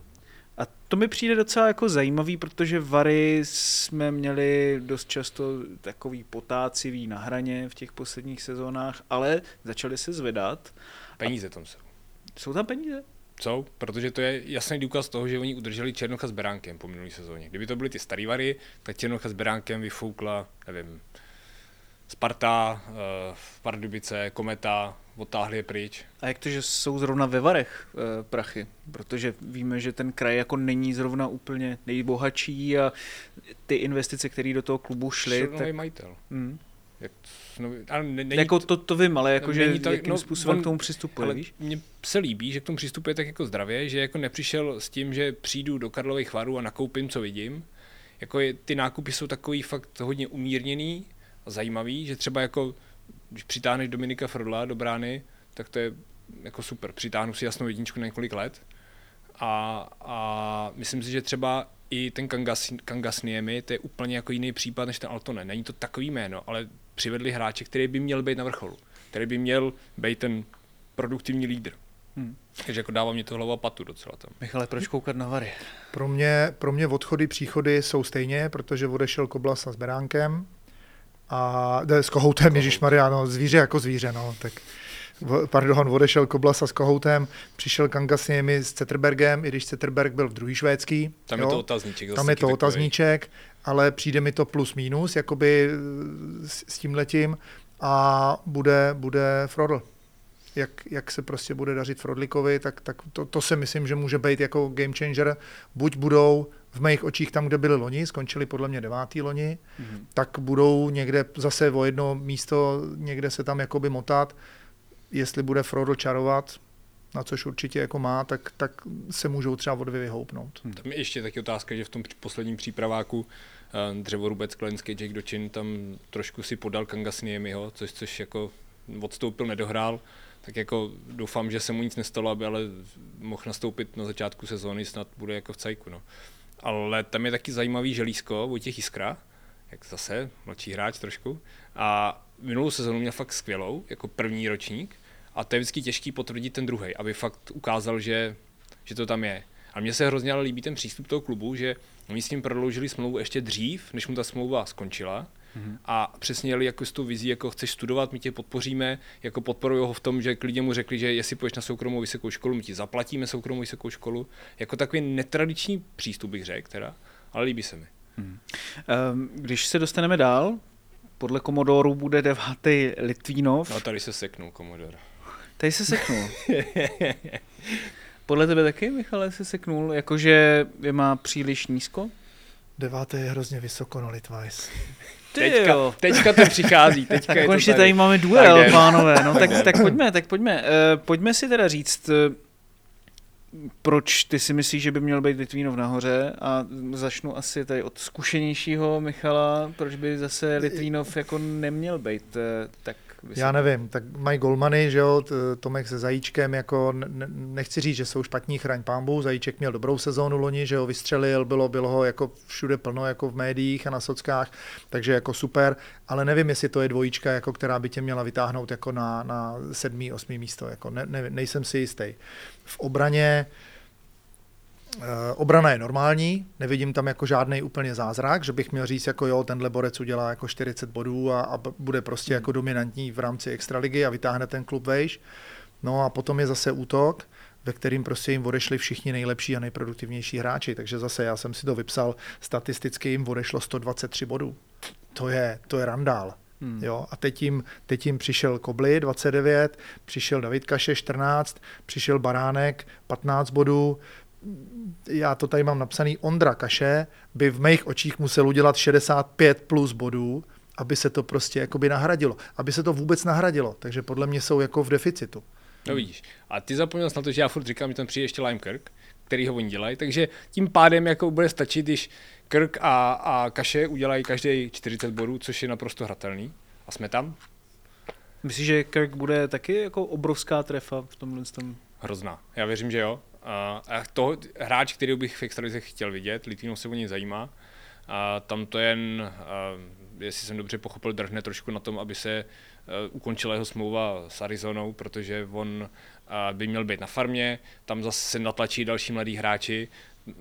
A to mi přijde docela jako zajímavý, protože Vary jsme měli dost často takový potácivý na hraně v těch posledních sezónách, ale začali se zvedat. Peníze tam jsou. Jsou tam peníze? Jsou, protože to je jasný důkaz toho, že oni udrželi Černocha s Beránkem po minulé sezóně. Kdyby to byly ty starý Vary, tak Černocha s Beránkem vyfoukla, nevím, Sparta, uh, Pardubice, Kometa, otáhli je pryč. A jak to, že jsou zrovna ve Varech uh, prachy? Protože víme, že ten kraj jako není zrovna úplně nejbohatší a ty investice, které do toho klubu šly... tak... majitel. Hmm. Jak, no, ale ne, není jako to, to vím, ale jako, že to, jakým no, způsobem on, k tomu přistupuje, víš? Mně se líbí, že k tomu přistupuje tak jako zdravě, že jako nepřišel s tím, že přijdu do Karlových varů a nakoupím, co vidím. Jako je, ty nákupy jsou takový fakt hodně umírněný, zajímavý, že třeba jako, když přitáhneš Dominika Frodla do brány, tak to je jako super. Přitáhnu si jasnou jedničku na několik let. A, a myslím si, že třeba i ten Kangas, Kangasniemi, to je úplně jako jiný případ než ten Altone. Není to takový jméno, ale přivedli hráče, který by měl být na vrcholu. Který by měl být ten produktivní lídr. Hmm. Takže jako dává mě to hlava patu docela tam. Michale, proč koukat na Vary? Pro mě, pro mě odchody, příchody jsou stejně, protože odešel Koblas s Beránkem, a s kohoutem, Ježíš Mariano, zvíře jako zvíře, no, tak pardon, odešel Koblasa s Kohoutem, přišel Kangasniemi s Ceterbergem, i když Ceterberg byl v druhý švédský. Tam jo, je to otazníček. Tam je to takový. otazníček, ale přijde mi to plus minus, jakoby s, s tím letím a bude, bude Frodl. Jak, jak se prostě bude dařit Frodlikovi, tak, tak to, to si myslím, že může být jako game changer. Buď budou v mých očích tam, kde byli loni, skončili podle mě devátý loni, mm-hmm. tak budou někde zase o jedno místo, někde se tam jakoby motat. Jestli bude Frodo čarovat, na což určitě jako má, tak, tak se můžou třeba o dvě vyhoupnout. Hmm. Tam je ještě taky otázka, že v tom posledním přípraváku uh, dřevorubec Klenský Jake Dochin tam trošku si podal Kangasniemiho, což, což jako odstoupil, nedohrál, tak jako doufám, že se mu nic nestalo, aby ale mohl nastoupit na začátku sezóny, snad bude jako v cajku. No ale tam je taky zajímavý želízko těch Jiskra, jak zase mladší hráč trošku. A minulou sezonu měl fakt skvělou, jako první ročník. A to je vždycky těžký potvrdit ten druhý, aby fakt ukázal, že, že to tam je. A mně se hrozně ale líbí ten přístup toho klubu, že oni s ním prodloužili smlouvu ještě dřív, než mu ta smlouva skončila mm-hmm. a přesně jeli jako s tou vizí, jako chceš studovat, my tě podpoříme, jako podporují ho v tom, že klidně mu řekli, že jestli půjdeš na soukromou vysokou školu, my ti zaplatíme soukromou vysokou školu. Jako takový netradiční přístup bych řekl, teda, ale líbí se mi. Mm. Když se dostaneme dál, podle Komodoru bude devátý Litvínov. No tady se seknul Komodor. Tady se seknul. (laughs) Podle tebe taky, Michale, se seknul, jakože je má příliš nízko? Deváté je hrozně vysoko, no Litvajs. Teďka, teďka to přichází, teďka je Konečně tady. tady máme duel, tak pánové, no tak, tak pojďme, tak pojďme. Uh, pojďme si teda říct, uh, proč ty si myslíš, že by měl být Litvínov nahoře a začnu asi tady od zkušenějšího Michala, proč by zase Litvínov jako neměl být uh, tak Vysvětlit. Já nevím, tak mají golmany, že jo, Tomek se Zajíčkem, jako nechci říct, že jsou špatní chraň pámbu, Zajíček měl dobrou sezónu loni, že ho vystřelil, bylo, bylo ho jako všude plno, jako v médiích a na sockách, takže jako super, ale nevím, jestli to je dvojička, jako která by tě měla vytáhnout jako na, na sedmý, osmý místo, jako ne, ne, nejsem si jistý. V obraně, obrana je normální, nevidím tam jako žádný úplně zázrak, že bych měl říct, jako jo, tenhle borec udělá jako 40 bodů a, a bude prostě jako dominantní v rámci extraligy a vytáhne ten klub vejš. No a potom je zase útok, ve kterým prostě jim odešli všichni nejlepší a nejproduktivnější hráči. Takže zase já jsem si to vypsal, statisticky jim odešlo 123 bodů. To je, to je randál. Hmm. Jo, a teď jim, teď jim přišel Kobly 29, přišel David Kaše 14, přišel Baránek 15 bodů, já to tady mám napsaný, Ondra Kaše by v mých očích musel udělat 65 plus bodů, aby se to prostě jakoby nahradilo, aby se to vůbec nahradilo. Takže podle mě jsou jako v deficitu. No vidíš. A ty zapomněl na to, že já furt říkám, že tam přijde ještě Lime Kirk, který ho oni dělají, takže tím pádem jako bude stačit, když Kirk a, a Kaše udělají každý 40 bodů, což je naprosto hratelný. A jsme tam. Myslíš, že Kirk bude taky jako obrovská trefa v tomhle tom? Hrozná. Já věřím, že jo. A to hráč, který bych v extralize chtěl vidět, Litvinov se o něj zajímá. A tam to jen, jestli jsem dobře pochopil, drhne trošku na tom, aby se e, ukončila jeho smlouva s Arizonou, protože on by měl být na farmě, tam zase se natlačí další mladí hráči,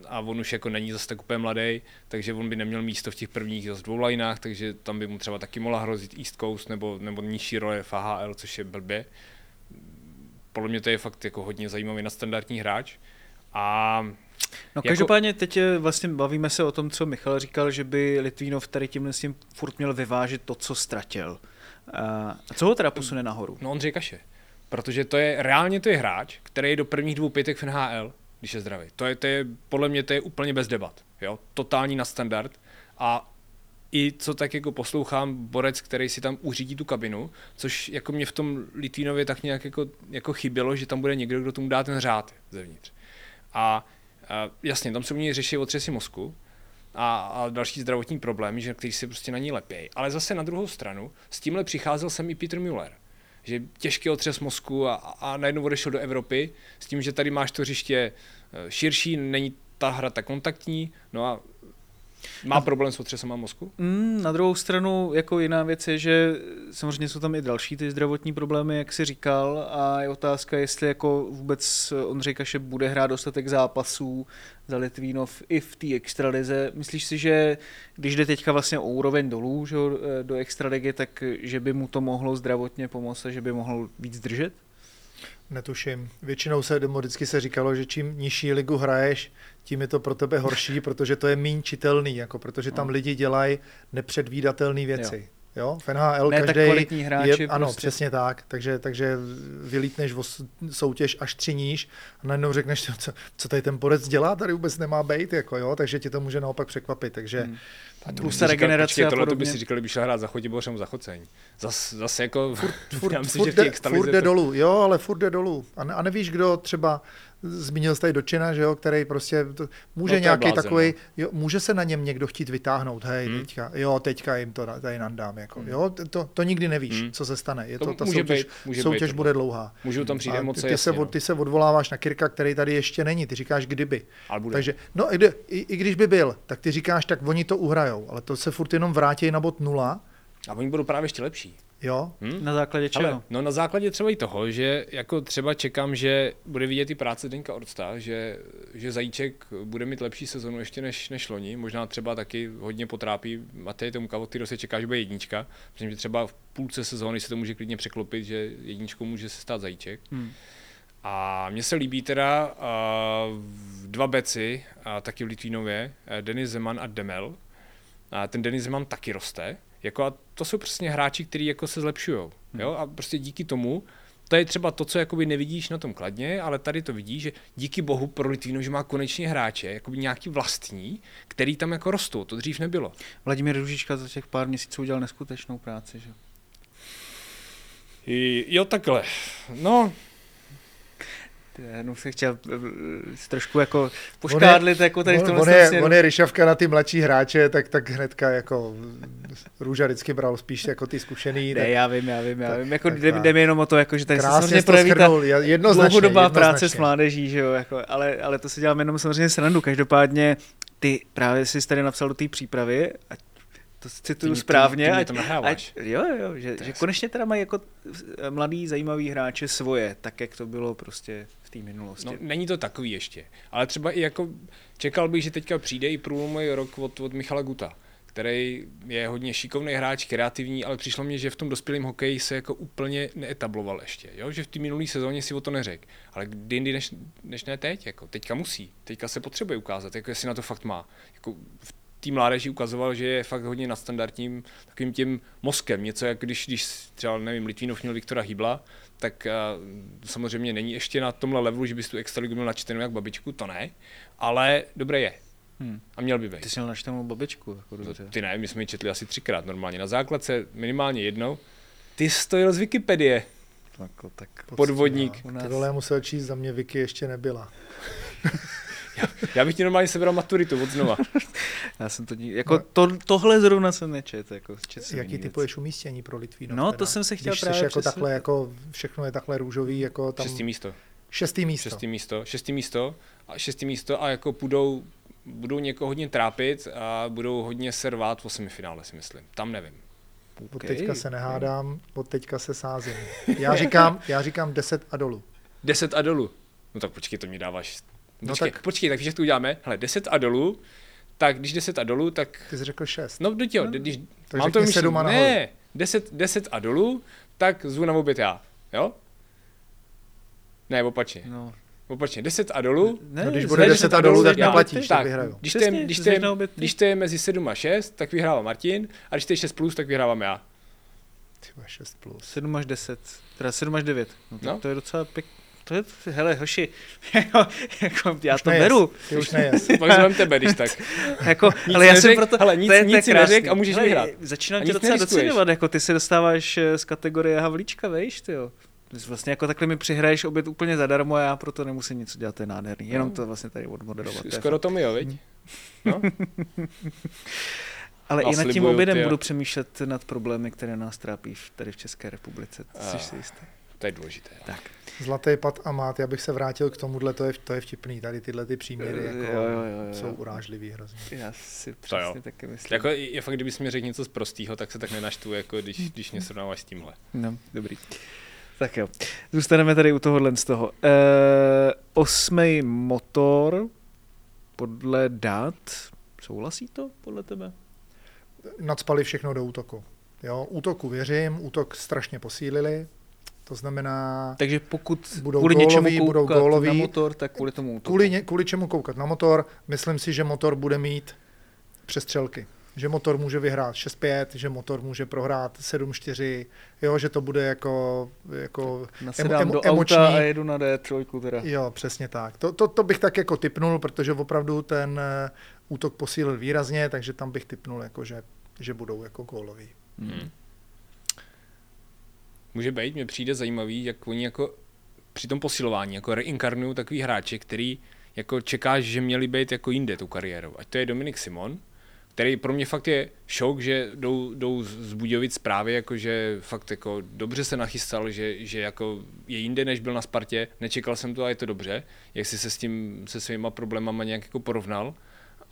a on už jako není zase tak úplně mladý, takže on by neměl místo v těch prvních zase dvou lineách, takže tam by mu třeba taky mohla hrozit East Coast nebo, nebo nižší role FHL, což je blbě. Podle mě to je fakt jako hodně zajímavý na standardní hráč. A No jako... každopádně teď eh, vlastně bavíme se o tom, co Michal říkal, že by Litvínov tady tímhle s tím furt měl vyvážit to, co ztratil. A co ho teda posune nahoru? No Ondřej Kaše. Protože to je, reálně to je hráč, který je do prvních dvou pětek v NHL, když je zdravý. To je, to je, podle mě to je úplně bez debat. Jo? Totální na standard. A i co tak jako poslouchám, borec, který si tam uřídí tu kabinu, což jako mě v tom Litvínově tak nějak jako, jako chybělo, že tam bude někdo, kdo tomu dá ten řád zevnitř. A, a jasně, tam se u něj řeší otřesy mozku, a, a další zdravotní problémy, že, který si prostě na ní lepějí. Ale zase na druhou stranu, s tímhle přicházel jsem i Peter Müller že těžký otřes mozku a, a najednou odešel do Evropy s tím, že tady máš to hřiště eh, širší, není ta hra tak kontaktní, no a má problém s otřesem mozku? Mm, na druhou stranu, jako jiná věc je, že samozřejmě jsou tam i další ty zdravotní problémy, jak si říkal, a je otázka, jestli jako vůbec Ondřej Kaše bude hrát dostatek zápasů za Litvínov i v té extralize. Myslíš si, že když jde teďka vlastně o úroveň dolů že, do extraligy, tak že by mu to mohlo zdravotně pomoct a že by mohl víc držet? Netuším. Většinou se vždycky se říkalo, že čím nižší ligu hraješ, tím je to pro tebe horší, (laughs) protože to je méně čitelný, jako protože tam no. lidi dělají nepředvídatelné věci. Jo. Jo, v NHL ne každý hráči je, ano, prostě. přesně tak, takže, takže vylítneš o soutěž až tři níž a najednou řekneš, co, co tady ten porec dělá, tady vůbec nemá být, jako jo, takže ti to může naopak překvapit, takže hmm. A plus ta regenerace a tohle to by si říkali, když šel hrát za Chotěbořem za Choceň. Zas, zase jako, furt, (laughs) furt, myslím, furt, že furt jde dolů, jo, ale furt jde dolů. A, ne, a nevíš, kdo třeba zmínil jsi tady Dočina, že jo, který prostě to, může no, nějaký takový, no. jo, může se na něm někdo chtít vytáhnout, hej, hmm. teďka, jo, teďka jim to tady nandám, jako, hmm. jo, to, to nikdy nevíš, hmm. co se stane, je to, to ta může soutěž, být, může soutěž být, bude dlouhá. Můžu tam přijít moc ty, ty, se, no. ty se odvoláváš na Kirka, který tady ještě není, ty říkáš kdyby. Takže, no i, i, i, když by byl, tak ty říkáš, tak oni to uhrajou, ale to se furt jenom vrátí na bod nula. A oni budou právě ještě lepší. Jo? Hm? Na základě čeho? Ale, no na základě třeba i toho, že jako třeba čekám, že bude vidět i práce Denka Orsta, že, že Zajíček bude mít lepší sezonu ještě než, než loni. Možná třeba taky hodně potrápí Matej tomu od kterého se čeká, že bude jednička. Protože třeba v půlce sezóny se to může klidně překlopit, že jedničkou může se stát Zajíček. Hmm. A mně se líbí teda uh, dva beci, uh, taky v Litvínově, uh, Denis Zeman a Demel. A ten Denis Zeman taky roste. Jako a to jsou přesně hráči, kteří jako se zlepšují. Hmm. Jo? A prostě díky tomu, to je třeba to, co jakoby nevidíš na tom kladně, ale tady to vidíš, že díky bohu pro Litvínu, že má konečně hráče, jakoby nějaký vlastní, který tam jako rostou, to dřív nebylo. Vladimír Ružička za těch pár měsíců udělal neskutečnou práci, že? I, jo, takhle. No, jenom se chtěl eh, trošku jako poškádlit, jako tady v tom on, je, on je ryšavka na ty mladší hráče, tak, tak hnedka jako Růža vždycky bral spíš jako ty zkušený. Ne, tak, já vím, já vím, já vím. Jako jde, jde, mi jenom o to, jako, že tady se samozřejmě projeví ta dlouhodobá práce s mládeží, že jo, jako, ale, ale to se dělám jenom samozřejmě srandu. Každopádně ty právě jsi tady napsal do té přípravy, ať to cituju ty, správně. Ty, ty to ať, jo, jo, že, že konečně teda mají jako mladý, zajímavý hráče svoje, tak jak to bylo prostě v té minulosti. No, není to takový ještě, ale třeba i jako čekal bych, že teďka přijde i průlomový rok od, od Michala Guta který je hodně šikovný hráč, kreativní, ale přišlo mně, že v tom dospělém hokeji se jako úplně neetabloval ještě. Jo? Že v té minulé sezóně si o to neřekl. Ale kdy jindy než, než ne teď? Jako, teďka musí. Teďka se potřebuje ukázat, jako jestli na to fakt má. Jako v té mládeži ukazoval, že je fakt hodně nadstandardním takovým tím mozkem. Něco jak když, když třeba, nevím, Litvínov měl Viktora Hybla, tak uh, samozřejmě není ještě na tomhle levelu, že bys tu extraligu měl načtenou jak babičku, to ne, ale dobré je. Hmm. A měl by být. Ty jsi měl načtenou babičku. Jako dobře. Ty ne, my jsme ji četli asi třikrát normálně. Na základce minimálně jednou. Ty stojil z Wikipedie. Jako, tak Podvodník. Ty vole, musel číst, za mě Wiki ještě nebyla. (laughs) Já, já bych ti normálně sebral maturitu od znova. (laughs) já jsem to, jako no. to, tohle zrovna jsem nečet. Jako, čet Jaký typuješ umístění pro Litvíno? No, teda? to jsem se chtěl Když právě jako takhle, jako všechno je takhle růžový, jako tam... Šestý místo. Šestý místo. Šestý místo, šestý místo a šestý místo a jako půjdou, budou někoho hodně trápit a budou hodně servát v semifinále, si myslím. Tam nevím. Od okay. teďka se nehádám, od teďka se sázím. (laughs) Já říkám, já říkám 10 a dolů. 10 a dolů. No tak počkej, to mi dáváš No počkej, tak- počkej, tak víš, jak to uděláme? Hele, 10 a dolů, tak když 10 a dolů, tak... Ty jsi řekl 6. No, do těho, když... tak mám to myšleno. sedm a nahoru. Ne, 10, 10 a dolů, tak zvu na oběd já, jo? Ne, opačně. No. Opačně, 10 a dolů. Ne, No, když bude ne, 10 a dolů, tak já. neplatíš, tak Tak, vyhraju. když to, je, Přesně, když, to jsi je, když to je mezi 7 a 6, tak vyhrává Martin, a když to je 6 plus, tak vyhrávám já. Ty vole, 6 plus. 7 až 10, teda 7 až 9. No, tak No. to je docela pěk... To je, hele, hoši, (laughs) jako, jako já Už to nejes. beru. Ty už nejes. (laughs) Pak zvem tebe, když tak. (laughs) Jako, Nic ale já jsem proto, hele, nic- to je, to je nic si krásný. neřek a můžeš Hele, vyhrát. Začínám tě docela docenovat, jako ty se dostáváš eh, z kategorie Havlíčka, vejš, ty jo. Vlastně jako takhle mi přihraješ oběd úplně zadarmo a já proto nemusím nic dělat, to je nádherný. Jenom to vlastně tady odmoderovat. to je Skoro to mi, jo, viď? No, Ale No, i nad tím obědem budu přemýšlet nad problémy, které nás trápí v- tady v České republice. Jsi si jistý? To je důležité. Tak. Zlatý pat a mát, já bych se vrátil k tomuhle, to je, to je vtipný, tady tyhle ty příměry jako, Jo, jo, jo, jo. jsou urážlivý hrozně. Já si To přesně jo. taky myslím. Jako, je fakt, kdybys mi řekl něco z prostýho, tak se tak nenaštvu, jako když, když mě srovnáváš s tímhle. No, dobrý. Tak jo. Zůstaneme tady u tohohle z toho. E, osmý motor podle dat. Souhlasí to podle tebe? Nadspali všechno do útoku. Jo, útoku věřím, útok strašně posílili, to znamená, Takže pokud Budou kvůli góloví, něčemu budou koukat góloví. na motor, tak kvůli tomu útoku. kvůli, ně, kvůli čemu koukat na motor, myslím si, že motor bude mít přestřelky. Že motor může vyhrát 6-5, že motor může prohrát 7-4, jo, že to bude jako, jako Nasedám emo- do emoční. auta a jedu na D3 teda. Jo, přesně tak. To, to, to bych tak jako typnul, protože opravdu ten eh, útok posílil výrazně, takže tam bych typnul, jako, že, že budou jako góloví. Hmm. Může být, mně přijde zajímavý, jak oni jako při tom posilování jako reinkarnují takový hráči, který jako čekáš, že měli být jako jinde tou kariérou. Ať to je Dominik Simon, který pro mě fakt je šok, že jdou, jdou z Budějovic zprávy, jako že fakt jako dobře se nachystal, že, že jako je jinde, než byl na Spartě. Nečekal jsem to a je to dobře. Jak jsi se s tím, se svýma problémama nějak jako porovnal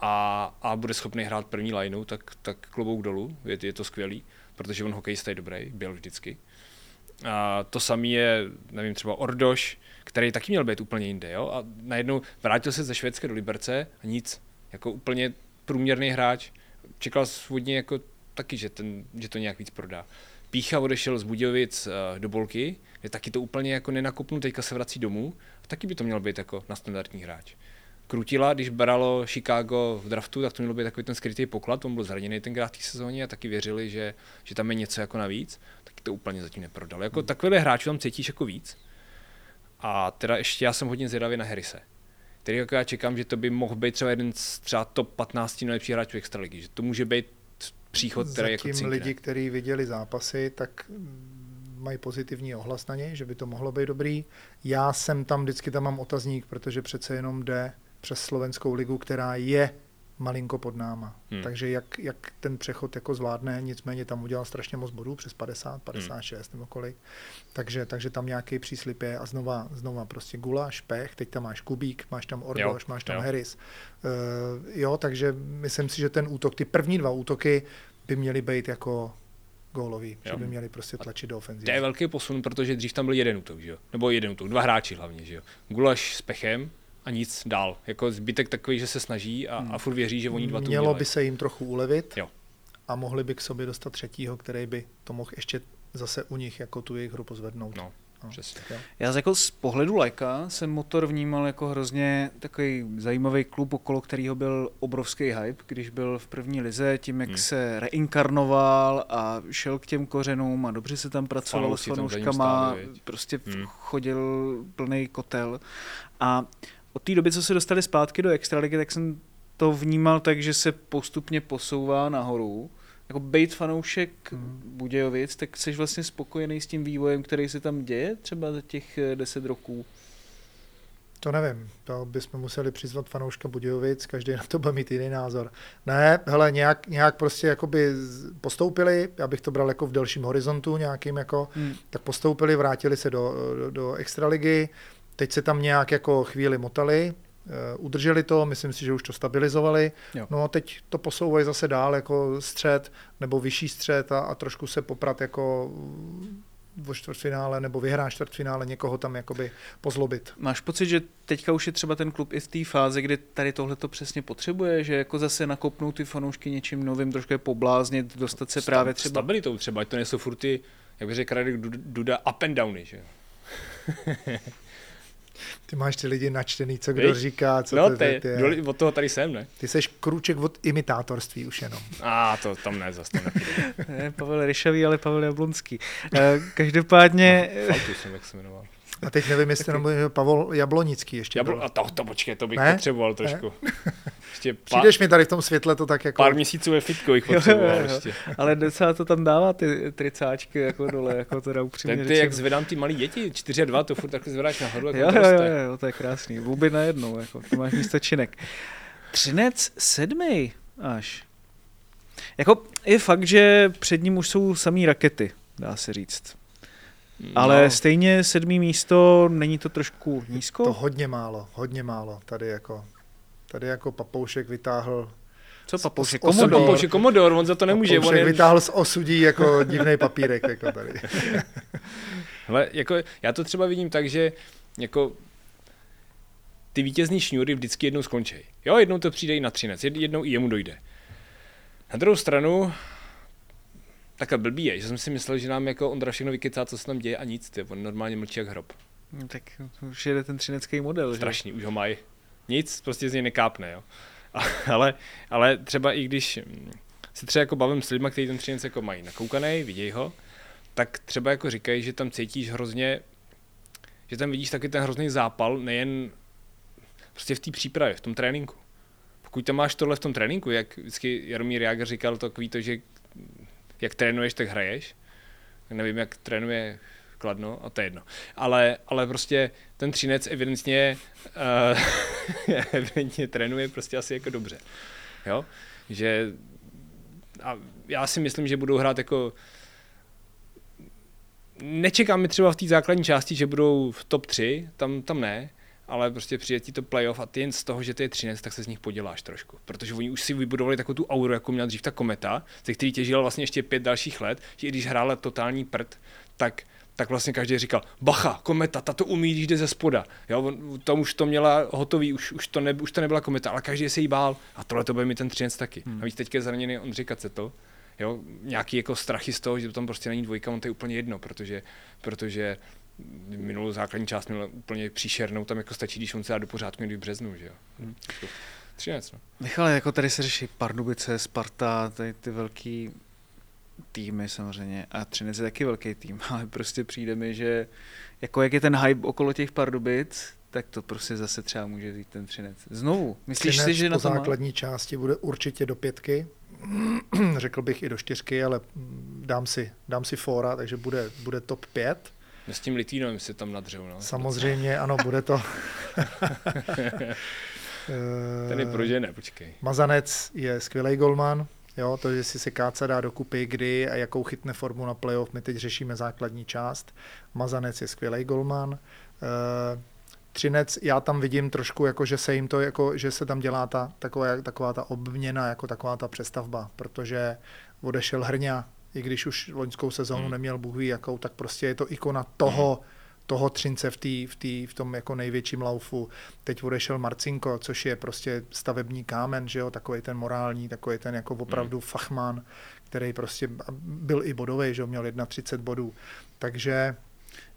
a, a bude schopný hrát první lineu, tak, tak klobouk dolů, je, je to skvělý, protože on hokejista je dobrý, byl vždycky. A to samý je, nevím, třeba Ordoš, který taky měl být úplně jinde, jo? A najednou vrátil se ze Švédska do Liberce a nic. Jako úplně průměrný hráč. Čekal svůdně jako taky, že, ten, že to nějak víc prodá. Pícha odešel z Budějovic eh, do Bolky, je taky to úplně jako nenakopnu, teďka se vrací domů. A taky by to měl být jako na standardní hráč. Krutila, když bralo Chicago v draftu, tak to měl být takový ten skrytý poklad, on byl zraněný tenkrát v té sezóně a taky věřili, že, že tam je něco jako navíc, to úplně zatím neprodal. Jako hmm. takovýhle hráčů tam cítíš jako víc. A teda ještě já jsem hodně zvědavý na Harrise, který jako já čekám, že to by mohl být třeba jeden z třeba top 15 nejlepších hráčů extraligy, že to může být příchod, který jako cinkne. lidi, kteří viděli zápasy, tak mají pozitivní ohlas na něj, že by to mohlo být dobrý. Já jsem tam, vždycky tam mám otazník, protože přece jenom jde přes slovenskou ligu, která je malinko pod náma. Hmm. Takže jak, jak ten přechod jako zvládne, nicméně tam udělal strašně moc bodů, přes 50, 56 hmm. nebo kolik. Takže, takže tam nějaký příslip je a znova, znova prostě Gula, Špech, teď tam máš Kubík, máš tam Ordoš, Jo, máš tam jo. Harris. Uh, jo, takže myslím si, že ten útok, ty první dva útoky by měly být jako gólový, Jo. že by měli prostě tlačit do ofenzivy. To je velký posun, protože dřív tam byl jeden útok, že jo? Nebo jeden útok, dva hráči hlavně, že jo? Gulaš s Pechem a nic dál. Jako zbytek takový, že se snaží a, a furt věří, že oni dva to Mělo udělají. by se jim trochu ulevit Jo. a mohli by k sobě dostat třetího, který by to mohl ještě zase u nich jako tu jejich hru pozvednout. No, No. přesně. Já z, jako z pohledu lajka jsem motor vnímal jako hrozně takový zajímavý klub, okolo kterého byl obrovský hype, když byl v první lize, tím, jak Hmm. hmm. se reinkarnoval a šel k těm kořenům a dobře se tam pracovalo Fanoušci s fanouškama, prostě Hmm. hmm. chodil plný kotel. A od té doby, co se dostali zpátky do extraligy, tak jsem to vnímal tak, že se postupně posouvá nahoru. Jako bejt fanoušek Hmm. Budějovic, tak jsi vlastně spokojený s tím vývojem, který se tam děje třeba za těch eh, deset roků? To nevím, to bychom museli přizvat fanouška Budějovic, každý na to bude mít jiný názor. Ne, hele, nějak, nějak prostě jakoby postoupili, já bych to bral jako v delším horizontu nějakým jako, Hmm. tak postoupili, vrátili se do, do, do extraligy, teď se tam nějak jako chvíli motali, eh, udrželi to, myslím si, že už to stabilizovali, Jo. no a teď to posouvají zase dál jako střed nebo vyšší střed a, a trošku se poprat jako o čtvrtfinále nebo vyhrát čtvrtfinále, někoho tam jakoby pozlobit. Máš pocit, že teďka už je třeba ten klub i v té fázi, kdy tady tohle to přesně potřebuje, že jako zase nakopnou ty fanoušky něčím novým, trošku je pobláznit, dostat se právě třeba... Stabilitou třeba, ať to nejsou furt ty, jak by řekl Radek Duda, up and downy, že jo. (laughs) Ty máš ty lidi načtený, co kdo Víš? říká, co no, to, ty, ty, ty, od toho tady jsem, ne? Ty seš krůček od imitátorství už jenom. A ah, to tam ne, zase to ne, Pavel Ryšavý, ale Pavel Jablonský. Eh, každopádně... No, jsem, jak se jmenoval. A teď nevím, jestli jenom Pavel Jablonický ještě Jablo, A to, to počkej, to bych ne? potřeboval trošku. (laughs) Ještě pár, Přijdeš mi tady v tom světle to tak jako... Pár měsíců ve fitko bych potřeboval (laughs) jo, jo, jo. ještě. Ale docela to tam dává ty tricáčky jako dole, jako to dá upřímně Ten ty, jak zvedám ty malí děti, 4 a 2, to furt takhle zvedáš nahoru, jako jo, jo, jo, jo, to je krásný. Vůbec najednou, jako, to máš místo činek. Třinec sedmý až. Jako je fakt, že před ním už jsou samý rakety, dá se říct. No. Ale stejně sedmý místo, není to trošku nízko? To hodně málo, hodně málo. Tady jako, tady jako Papoušek vytáhl co papoušek? Komodor. Papoušek Komodor, on za to nemůže. Papoušek on je... vytáhl z osudí jako divný papírek. Jako tady. (laughs) Hele, jako, já to třeba vidím tak, že jako ty vítězní šňůry vždycky jednou skončí. Jo, jednou to přijde i na třinec, jednou i jemu dojde. Na druhou stranu, takhle blbý je, že jsem si myslel, že nám jako Ondra všechno vykecá, co se tam děje a nic, ty, on normálně mlčí jak hrob. No, tak už jede ten třinecký model. Strašný, že? už ho mají. Nic, prostě z něj nekápne, jo. (laughs) ale, ale třeba i když se třeba jako bavím s lidmi, kteří ten třinec jako mají nakoukaný, vidějí ho, tak třeba jako říkají, že tam cítíš hrozně, že tam vidíš taky ten hrozný zápal, nejen prostě v té přípravě, v tom tréninku. Pokud tam máš tohle v tom tréninku, jak vždycky Jaromír Jágr říkal takový to, že jak trénuješ, tak hraješ. Nevím, jak trénuje Kladno, a to je jedno. Ale, ale prostě ten třinec evidentně, uh, (laughs) evidentně trénuje prostě asi jako dobře. Jo? Že a já si myslím, že budou hrát jako nečekám mi třeba v té základní části, že budou v top 3, tam, tam ne, ale prostě přijetí to playoff a ty jen z toho, že to je 13, tak se z nich poděláš trošku. Protože oni už si vybudovali takovou tu auru, jako měla dřív ta kometa, ze který těžila vlastně ještě pět dalších let, že i když hrála totální prd, tak tak vlastně každý říkal, bacha, kometa, ta to umí, když jde ze spoda. Jo, tam už to měla hotový, už, už, to ne, už to nebyla kometa, ale každý se jí bál. A tohle to bude mi ten 13 taky. Hmm. A víc teďka je zraněný Ondřej Kacetl, jo, nějaký jako strachy z toho, že tam prostě není dvojka, on to je úplně jedno, protože, protože minulou základní část měl úplně příšernou, tam jako stačí, když on se dá do pořádku někdy v březnu, že jo. Hmm. 13, no. Michale, jako tady se řeší Pardubice, Sparta, tady ty velký týmy samozřejmě a Třinec je taky velký tým, (laughs) ale prostě přijde mi, že jako jak je ten hype okolo těch Pardubic, tak to prostě zase třeba může jít ten Třinec. Znovu, myslíš Třinec si, že na to základní má? části bude určitě do pětky, (clears throat) řekl bych i do čtyřky, ale dám si, dám si fora, takže bude, bude top 5. No s tím Litvínovým si tam nadřel, no. Samozřejmě, ano, bude to. (laughs) Ten je prožené, počkej. Mazanec je skvělý golman, Jo, to, že si se Káca dá dokupy, kdy a jakou chytne formu na playoff, my teď řešíme základní část. Mazanec je skvělý golman. Uh, Třinec, já tam vidím trošku, jako, že se jim to, jako, že se tam dělá ta, taková, taková ta obměna, jako taková ta přestavba, protože odešel Hrňa, i když už loňskou sezónu hmm. neměl Bůh ví jakou, tak prostě je to ikona toho, hmm toho Třince v, tý, v, tý, v tom jako největším laufu. Teď odešel Marcinko, což je prostě stavební kámen, že jo, takový ten morální, takový ten jako opravdu hmm. fachman, který prostě byl i bodový, že jo, měl 31 bodů. Takže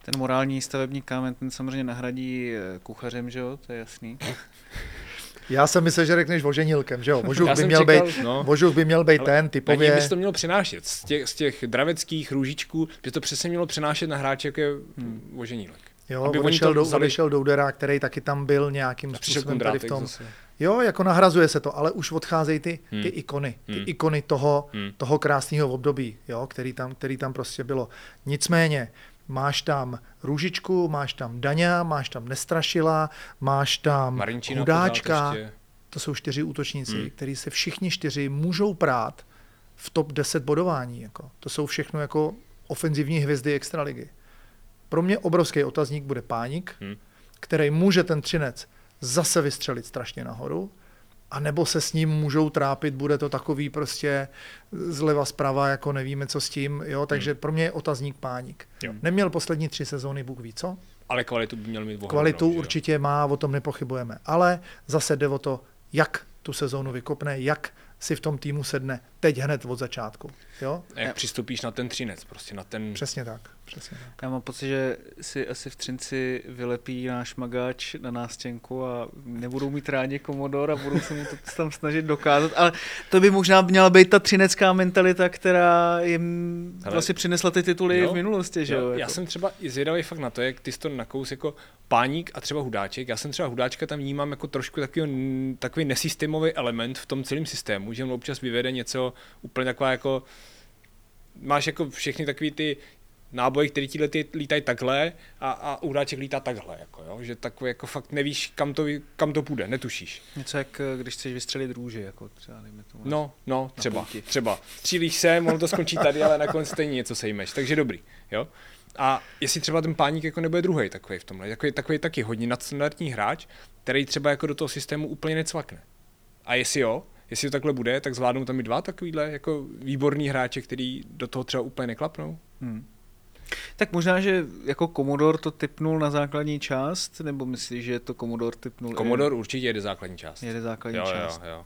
ten morální stavební kámen, ten samozřejmě nahradí eh, kuchařem, že jo, to je jasný. (laughs) Já jsem myslel, že řekneš voženilkem, že jo? Vožuch by, měl čekal, být, no. vožuch by měl být ten typově. by to mělo přenášet z těch, z těch draveckých růžičků, by to přesně mělo přenášet na hráče jako hmm. voženílek. Jo, aby odešel, do, vzali... odešel Doudera, který taky tam byl nějakým způsobem tady v tom. Zase. Jo, jako nahrazuje se to, ale už odcházejí ty, hmm. ty ikony, ty hmm. ikony toho, hmm. toho krásného období, jo, který, tam, který tam prostě bylo. Nicméně, Máš tam Růžičku, máš tam Daňa, máš tam Nestrašila, máš tam Marinčina Hudáčka. To jsou čtyři útočníci, hmm. kteří se všichni čtyři můžou prát v top 10 bodování. Jako. To jsou všechno jako ofenzivní hvězdy extraligy. Pro mě obrovský otazník bude Pánik, hmm. který může ten třinec zase vystřelit strašně nahoru. A nebo se s ním můžou trápit, bude to takový prostě zleva zprava, jako nevíme, co s tím, jo, takže hmm. pro mě je otazník pánik. Jo. Neměl poslední tři sezóny, Bůh ví co? Ale kvalitu by měl mít Kvalitu určitě má, o tom nepochybujeme, ale zase jde o to, jak tu sezónu vykopne, jak si v tom týmu sedne teď hned od začátku. Jo? Jak přistupíš na ten třinec, prostě na ten... Přesně tak. Přesně tak. Já mám pocit, že si asi v Třinci vylepí náš magáč na nástěnku a nebudou mít rádi Komodor a budou se mu to (laughs) tam snažit dokázat, ale to by možná měla být ta třinecká mentalita, která jim ale... vlastně přinesla ty tituly jo, v minulosti. Že jo, jo? Já jako. jsem třeba zvědavý fakt na to, jak ty jsi to nakous jako páník a třeba hudáček. Já jsem třeba hudáčka tam vnímám jako trošku takový, takový nesystémový element v tom celém systému, že on občas vyvede něco úplně taková jako máš jako všechny takový ty náboje, který ti lítají takhle a, a úráček lítá takhle, jako, jo? že takový jako fakt nevíš, kam to, kam to půjde, netušíš. Něco jak když chceš vystřelit růže, jako třeba dejme tomu. No, no, třeba, třeba. Střílíš se, ono to skončí tady, ale nakonec stejně něco sejmeš, takže dobrý, jo. A jestli třeba ten páník jako nebude druhý takový v tomhle, takový, takový taky hodně nadstandardní hráč, který třeba jako do toho systému úplně necvakne. A jestli jo, jestli to takhle bude, tak zvládnou tam i dva takovýhle jako výborný hráče, který do toho třeba úplně neklapnou. Hmm. Tak možná, že jako Commodore to typnul na základní část, nebo myslíš, že to Commodore typnul? Commodore i... určitě jede základní část. Jede základní jo, část. Jo, jo.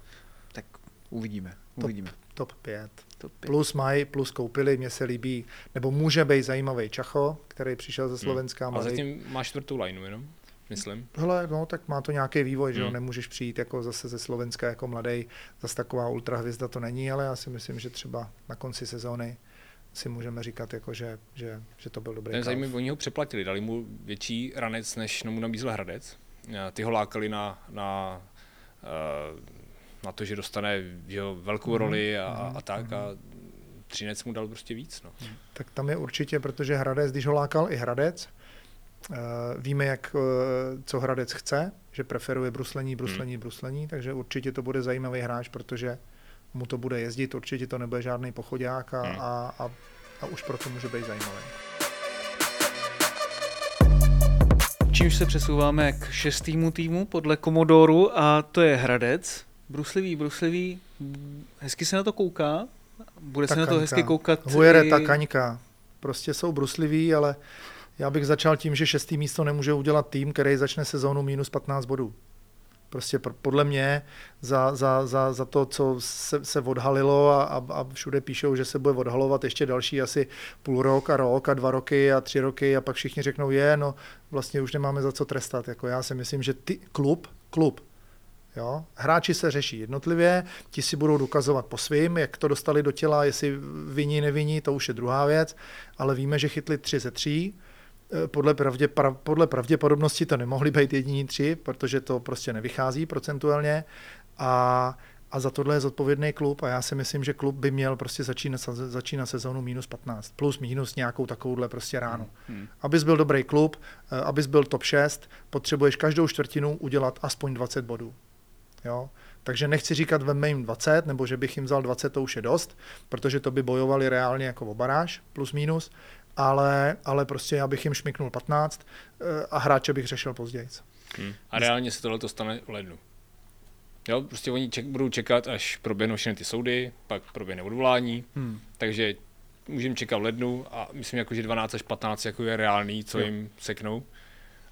Tak uvidíme. uvidíme. Top, top 5. Top 5. Plus mají, plus koupili, mně se líbí, nebo může být zajímavý Čacho, který přišel ze hmm. Slovenska. Hmm. A zatím má čtvrtou lineu jenom myslím. Hele, no, tak má to nějaký vývoj, hmm. že jo, hmm. nemůžeš přijít jako zase ze Slovenska jako mladý, zase taková ultrahvězda to není, ale já si myslím, že třeba na konci sezóny si můžeme říkat, jako, že, že, že to byl dobrý. Ten zajímavý, oni ho přeplatili, dali mu větší ranec, než mu nabízel Hradec. Ty ho lákali na, na, eh, na to, že dostane jo, velkou roli a, a hmm. tak. A Třinec mu dal prostě víc. No. Tak tam je určitě, protože Hradec, když ho lákal i Hradec, Eh, víme, jak, eh, co Hradec chce, že preferuje bruslení, bruslení, hmm. bruslení, takže určitě to bude zajímavý hráč, protože mu to bude jezdit, určitě to nebude žádný pochodák a, hmm. a, a, a už proto může být zajímavý. Čímž se přesouváme k šestýmu týmu podle Komodoru a to je Hradec. Bruslivý, bruslivý, hezky se na to kouká, bude ta se kaňka. na to hezky koukat. Hujere, ta kaňka. Prostě jsou brusliví, ale já bych začal tím, že šestý místo nemůže udělat tým, který začne sezónu minus 15 bodů. Prostě podle mě za, za, za, za to, co se, se odhalilo a, a, a všude píšou, že se bude odhalovat ještě další asi půl rok a rok a dva roky a tři roky a pak všichni řeknou, je, no vlastně už nemáme za co trestat. Jako já si myslím, že ty, klub, klub, Jo? Hráči se řeší jednotlivě, ti si budou dokazovat po svým, jak to dostali do těla, jestli viní, neviní, to už je druhá věc, ale víme, že chytli tři ze tří, podle, pravdě, pra, podle pravděpodobnosti to nemohli být jediní tři, protože to prostě nevychází procentuálně a, a za tohle je zodpovědný klub a já si myslím, že klub by měl prostě začínat, začínat sezónu minus 15, plus minus nějakou takovouhle prostě ránu. Hmm. hmm. Abys byl dobrý klub, eh, abys byl top 6, potřebuješ každou čtvrtinu udělat aspoň 20 bodů. Jo? Takže nechci říkat veme jim 20, nebo že bych jim vzal 20, to už je dost, protože to by bojovali reálně jako o baráž, plus minus, ale, ale prostě já bych jim šmiknul 15 eh, a hráče bych řešil později. Hmm. A reálně se tohle to stane v lednu. Jo, prostě oni ček, budou čekat, až proběhnou všechny ty soudy, pak proběhne odvolání, hmm. takže můžeme čekat v lednu a myslím, jako, že 12 až 15 jako je reálný, co jo. jim seknou.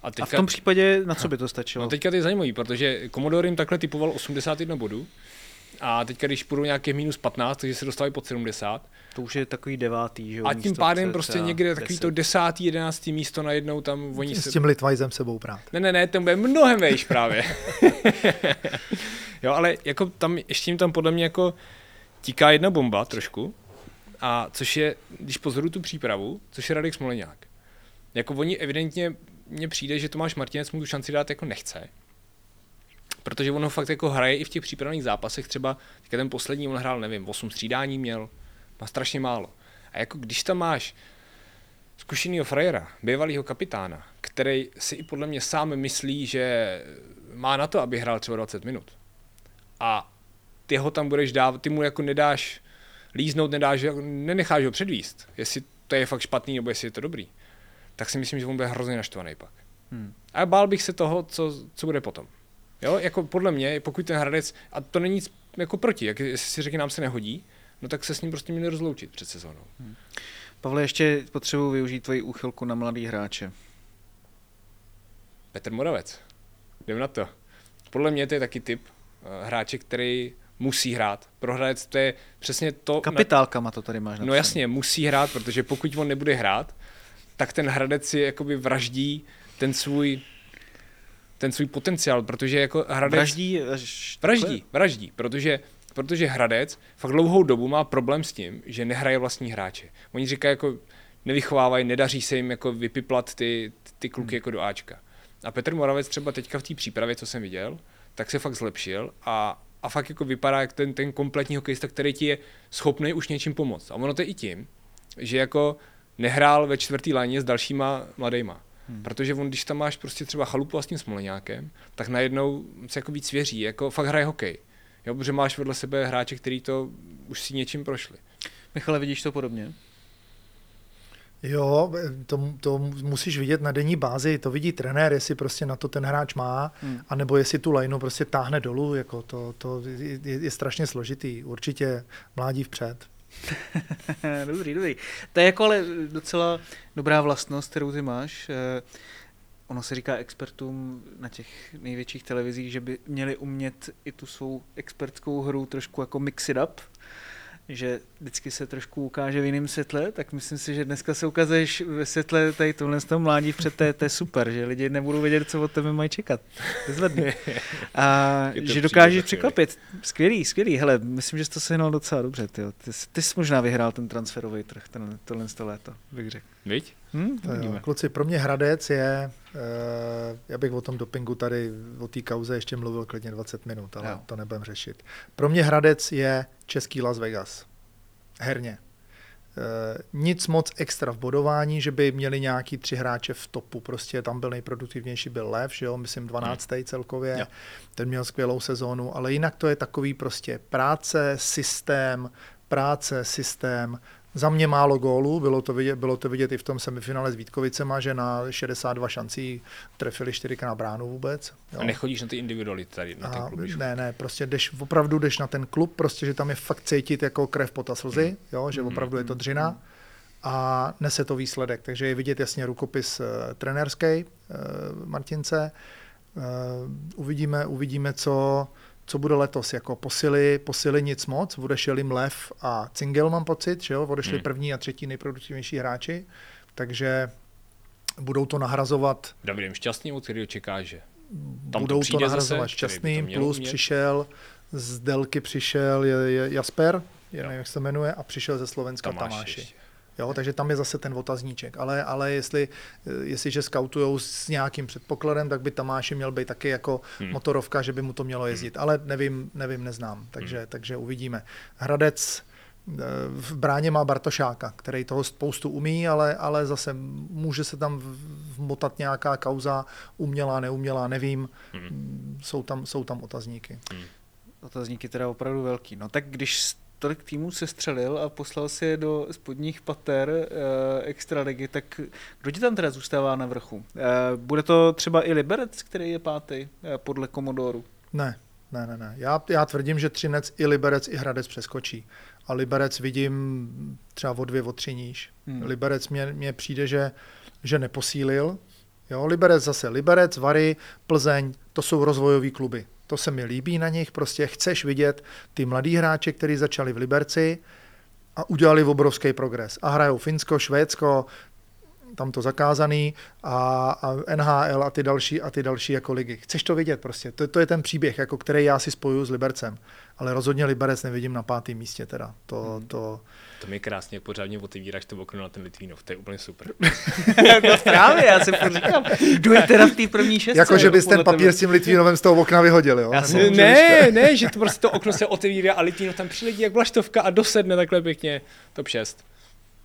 A, teďka, a v tom případě na co by to stačilo? No teďka to je zajímavý, protože Commodore jim takhle typoval 81 bodů a teďka, když půjdou nějaké minus 15, takže se dostávají pod 70. To už je takový devátý, že A tím pádem prostě někde takový 10. to desátý, jedenáctý místo najednou tam oni S tím Litvajzem sebou prát. Ne, ne, ne, ten bude mnohem vejš právě. (laughs) jo, ale jako tam, ještě jim tam podle mě jako tíká jedna bomba trošku, a což je, když pozoru tu přípravu, což je Radek Smoleňák. Jako oni evidentně, mně přijde, že Tomáš Martinec mu tu šanci dát jako nechce protože ono fakt jako hraje i v těch přípravných zápasech, třeba teďka ten poslední on hrál, nevím, 8 střídání měl, má strašně málo. A jako když tam máš zkušenýho frajera, bývalého kapitána, který si i podle mě sám myslí, že má na to, aby hrál třeba 20 minut. A ty ho tam budeš dávat, ty mu jako nedáš líznout, nedáš, nenecháš ho předvíst, jestli to je fakt špatný nebo jestli je to dobrý, tak si myslím, že on bude hrozně naštvaný pak. Hmm. A bál bych se toho, co, co bude potom. Jo, jako podle mě, pokud ten Hradec, a to není nic jako proti, jak jestli si řekne, nám se nehodí, no tak se s ním prostě měli rozloučit před sezónou. Hmm. Pavle, ještě potřebuji využít tvoji úchylku na mladý hráče. Petr Moravec. Jdem na to. Podle mě to je taky typ uh, hráče, který musí hrát. Pro Hradec to je přesně to... Kapitálkama to tady máš napsané. No jasně, musí hrát, protože pokud on nebude hrát, tak ten Hradec si jakoby vraždí ten svůj ten svůj potenciál, protože jako Hradec... Vraždí? Vraždí, vraždí, protože protože Hradec fakt dlouhou dobu má problém s tím, že nehraje vlastní hráče. Oni říkají jako nevychovávají, nedaří se jim jako vypiplat ty, ty kluky hmm. jako do Ačka. A Petr Moravec třeba teďka v té přípravě, co jsem viděl, tak se fakt zlepšil a, a fakt jako vypadá jak ten, ten kompletní hokejista, který ti je schopný už něčím pomoct. A ono to je i tím, že jako nehrál ve čtvrtý léně s dalšíma mladejma. Hmm. Protože on, když tam máš prostě třeba chalupu a s tím smoleňákem, tak najednou se jako víc věří, jako fakt hraje hokej. Jo, protože máš vedle sebe hráče, který to už si něčím prošli. Michale, vidíš to podobně? Jo, to, to musíš vidět na denní bázi, to vidí trenér, jestli prostě na to ten hráč má, hmm. anebo jestli tu lajnu prostě táhne dolů, jako to, to je, je strašně složitý, určitě mládí vpřed. (laughs) dobrý, dobrý. To je jako ale docela dobrá vlastnost, kterou ty máš. Eh, ono se říká expertům na těch největších televizích, že by měli umět i tu svou expertskou hru trošku jako mix it up, že vždycky se trošku ukáže v jiném světle, tak myslím si, že dneska se ukazuješ ve světle tady tohle z toho mládí před té, to je super, že lidi nebudou vědět, co od tebe mají čekat. Vyzvedne. A (laughs) že dokážeš překvapit. Skvělý, skvělý. Hele, myslím, že jsi to sehnal docela dobře. Tyjo. Ty, ty jsi možná vyhrál ten transferový trh, ten, tohle z léto, bych řekl. Víš? Hm, kluci, pro mě Hradec je, já bych o tom dopingu tady, o té kauze ještě mluvil klidně 20 minut, ale jo. to nebudem řešit. Pro mě Hradec je český Las Vegas. Herně. Uh, nic moc extra v bodování, že by měli nějaký tři hráče v topu. Prostě tam byl nejproduktivnější byl Lev, že jo, myslím 12. Hmm. celkově. Jo. Ten měl skvělou sezónu, ale jinak to je takový prostě práce, systém, práce, systém, za mě málo gólů, bylo to vidět, bylo to vidět i v tom semifinále s Vítkovicema, že na 62 šancí trefili čtyřikrát bránu vůbec. Jo. A nechodíš na ty individuality tady na ten klub? Ne, ne, prostě jdeš, opravdu jdeš na ten klub, prostě, že tam je fakt cítit jako krev po slzy, mm. jo, že mm. opravdu je to dřina a nese to výsledek. Takže je vidět jasně rukopis uh, trenérský uh, Martince. Uh, uvidíme, uvidíme, co, co bude letos, jako posily, posily nic moc, odešel jim Lev a Cingel, mám pocit, že jo, odešli hmm. první a třetí nejproduktivnější hráči, takže budou to nahrazovat. Davidem Šťastným, od kterého čeká, že tam budou to, to nahrazovat zase, Šťastným, plus umět. přišel, z Delky přišel je, je Jasper, je, nevím, jak se jmenuje, a přišel ze Slovenska Tamáš. Tamáši. Jo, takže tam je zase ten otazníček. Ale, ale jestli, jestliže skautujou s nějakým předpokladem, tak by Tamáši měl být taky jako hmm. motorovka, že by mu to mělo jezdit. Hmm. Ale nevím, nevím, neznám. Takže, hmm. takže uvidíme. Hradec eh, v bráně má Bartošáka, který toho spoustu umí, ale, ale zase může se tam vmotat nějaká kauza, umělá, neumělá, nevím. Hmm. Jsou, tam, jsou tam otazníky. Hmm. Otazníky teda opravdu velký. No tak když tolik týmů se střelil a poslal si je do spodních pater e, extraligy, tak kdo ti tam teda zůstává na vrchu? E, bude to třeba i Liberec, který je pátý e, podle Komodoru? Ne, ne, ne, ne. Já, já tvrdím, že Třinec i Liberec i Hradec přeskočí. A Liberec vidím třeba o dvě, o tři níž. Hmm. Liberec mě, mě přijde, že, že neposílil. Jo, Liberec zase. Liberec, Vary, Plzeň, to jsou rozvojové kluby. To se mi líbí na nich, prostě chceš vidět ty mladí hráče, kteří začali v Liberci a udělali obrovský progres. A hrajou Finsko, Švédsko, tam to zakázaný a, a NHL a ty další a ty další jako ligy. Chceš to vidět prostě. To, to je ten příběh, jako který já si spojuju s Libercem. Ale rozhodně Liberec nevidím na pátém místě teda. To, hmm. to, to mi krásně pořádně otevíráš to okno na ten Litvínov, to je úplně super. (laughs) no právě, já si říkám, kdo je teda v té první šestce. Jako, že bys ten papír tebe. s tím Litvínovem z toho okna vyhodil, jo? Já si, ne, ne, že to prostě to okno se otevírá a Litvínov tam přiletí jak vlaštovka a dosedne takhle pěkně. Top 6.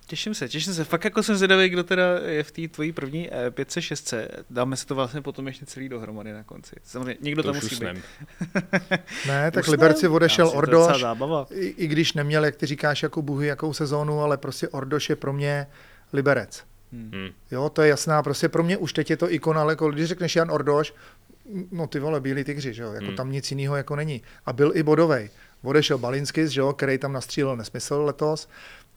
Těším se, těším se. Fakt jako jsem zvědavý, kdo teda je v té tvojí první 5 6 Dáme si to vlastně potom ještě celý dohromady na konci. Samozřejmě někdo to tam musí být. ne, (laughs) tak Liberci odešel Ordoš, i, i, když neměl, jak ty říkáš, jako buhy, jakou sezónu, ale prostě Ordoš je pro mě Liberec. Hmm. Jo, to je jasná, prostě pro mě už teď je to ikona, ale jako když řekneš Jan Ordoš, No ty vole, bílí tygři, že jo, jako hmm. tam nic jiného jako není. A byl i bodovej. Odešel Balinskis, že jo, který tam nastřílel nesmysl letos.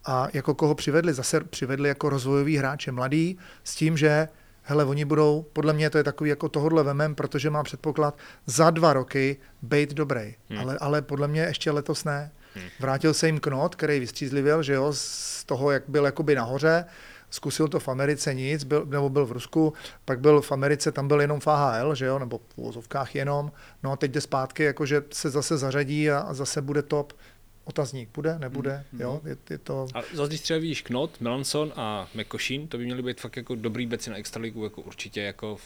A jako koho přivedli? Zase přivedli jako rozvojový hráče mladý s tím, že hele, oni budou, podle mě to je takový jako tohodle vemem, protože má předpoklad za dva roky být dobrý. Hmm. Ale, ale podle mě ještě letos ne. Hmm. Vrátil se jim Knot, který vystřízlivěl, že jo, z toho, jak byl jakoby nahoře, zkusil to v Americe nic, byl, nebo byl v Rusku, pak byl v Americe, tam byl jenom v AHL, že jo, nebo v uvozovkách jenom, no a teď jde zpátky, jakože se zase zařadí a, a zase bude top. Otazník bude, nebude, mm, jo, je, je to... A zase, když třeba vidíš Knot, Melanson a McCoshin, to by měly být fakt jako dobrý beci na extraligu, jako určitě jako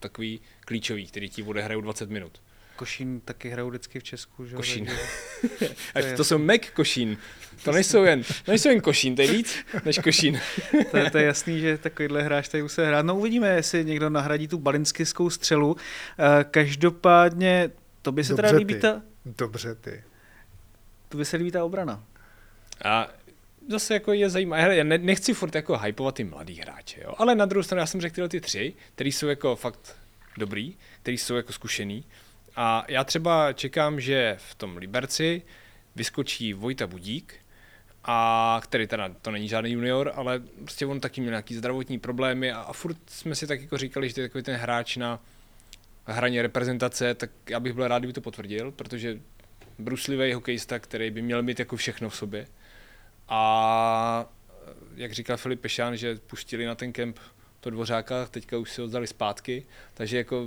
takový klíčový, který ti bude hrajou 20 minut. Košín taky hrajou vždycky v Česku, že? Košín. (laughs) to, to jsou Mac Košín. To nejsou jen, to nejsou jen Košín, to je víc než Košín. to, je, to je jasný, že takovýhle hráč tady se hrát. No uvidíme, jestli někdo nahradí tu balinskiskou střelu. Eh, každopádně, to by se Dobře teda líbí ta... Dobře ty. To by se líbí ta obrana. A zase jako je zajímavé, Hele, já ne, nechci furt jako hypovat ty mladý hráče, jo? ale na druhou stranu já jsem řekl tyhle ty tři, který jsou jako fakt dobrý, který jsou jako zkušený, a já třeba čekám, že v tom Liberci vyskočí Vojta Budík, a který teda to není žádný junior, ale prostě on taky měl nějaký zdravotní problémy a, a furt jsme si tak jako říkali, že to je takový ten hráč na hraně reprezentace, tak já bych byl rád, kdyby to potvrdil, protože bruslivý hokejista, který by měl mít jako všechno v sobě. A jak říkal Filip Pešán, že pustili na ten kemp to dvořáka, teďka už si ho vzali zpátky, takže jako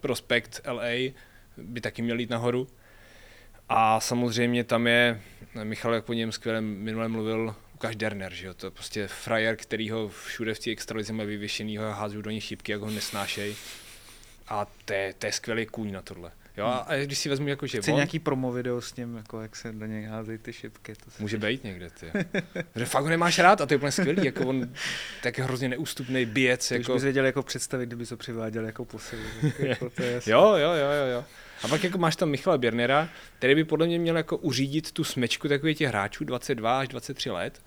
prospekt LA by taky měl jít nahoru. A samozřejmě tam je, Michal jak po něm skvěle minule mluvil, Lukáš Derner, že jo? to je prostě frajer, který ho všude v té extralize má vyvěšenýho a hází do něj šípky, jak ho nesnášej. A to je, to je skvělý kůň na tohle. Jo, a když si vezmu jako, že Chci nějaký promo video s tím, jako jak se do něj házejí ty šipky. To Může být někde, ty. že fakt ho nemáš rád a to je úplně skvělý, jako on tak hrozně neústupný bijec. Jako... Když bys věděl jako představit, kdyby se přiváděl jako posilu. (laughs) jako to je jo, jo, jo, jo, jo. A pak jako máš tam Michala Birnera, který by podle mě měl jako uřídit tu smečku takových těch hráčů 22 až 23 let,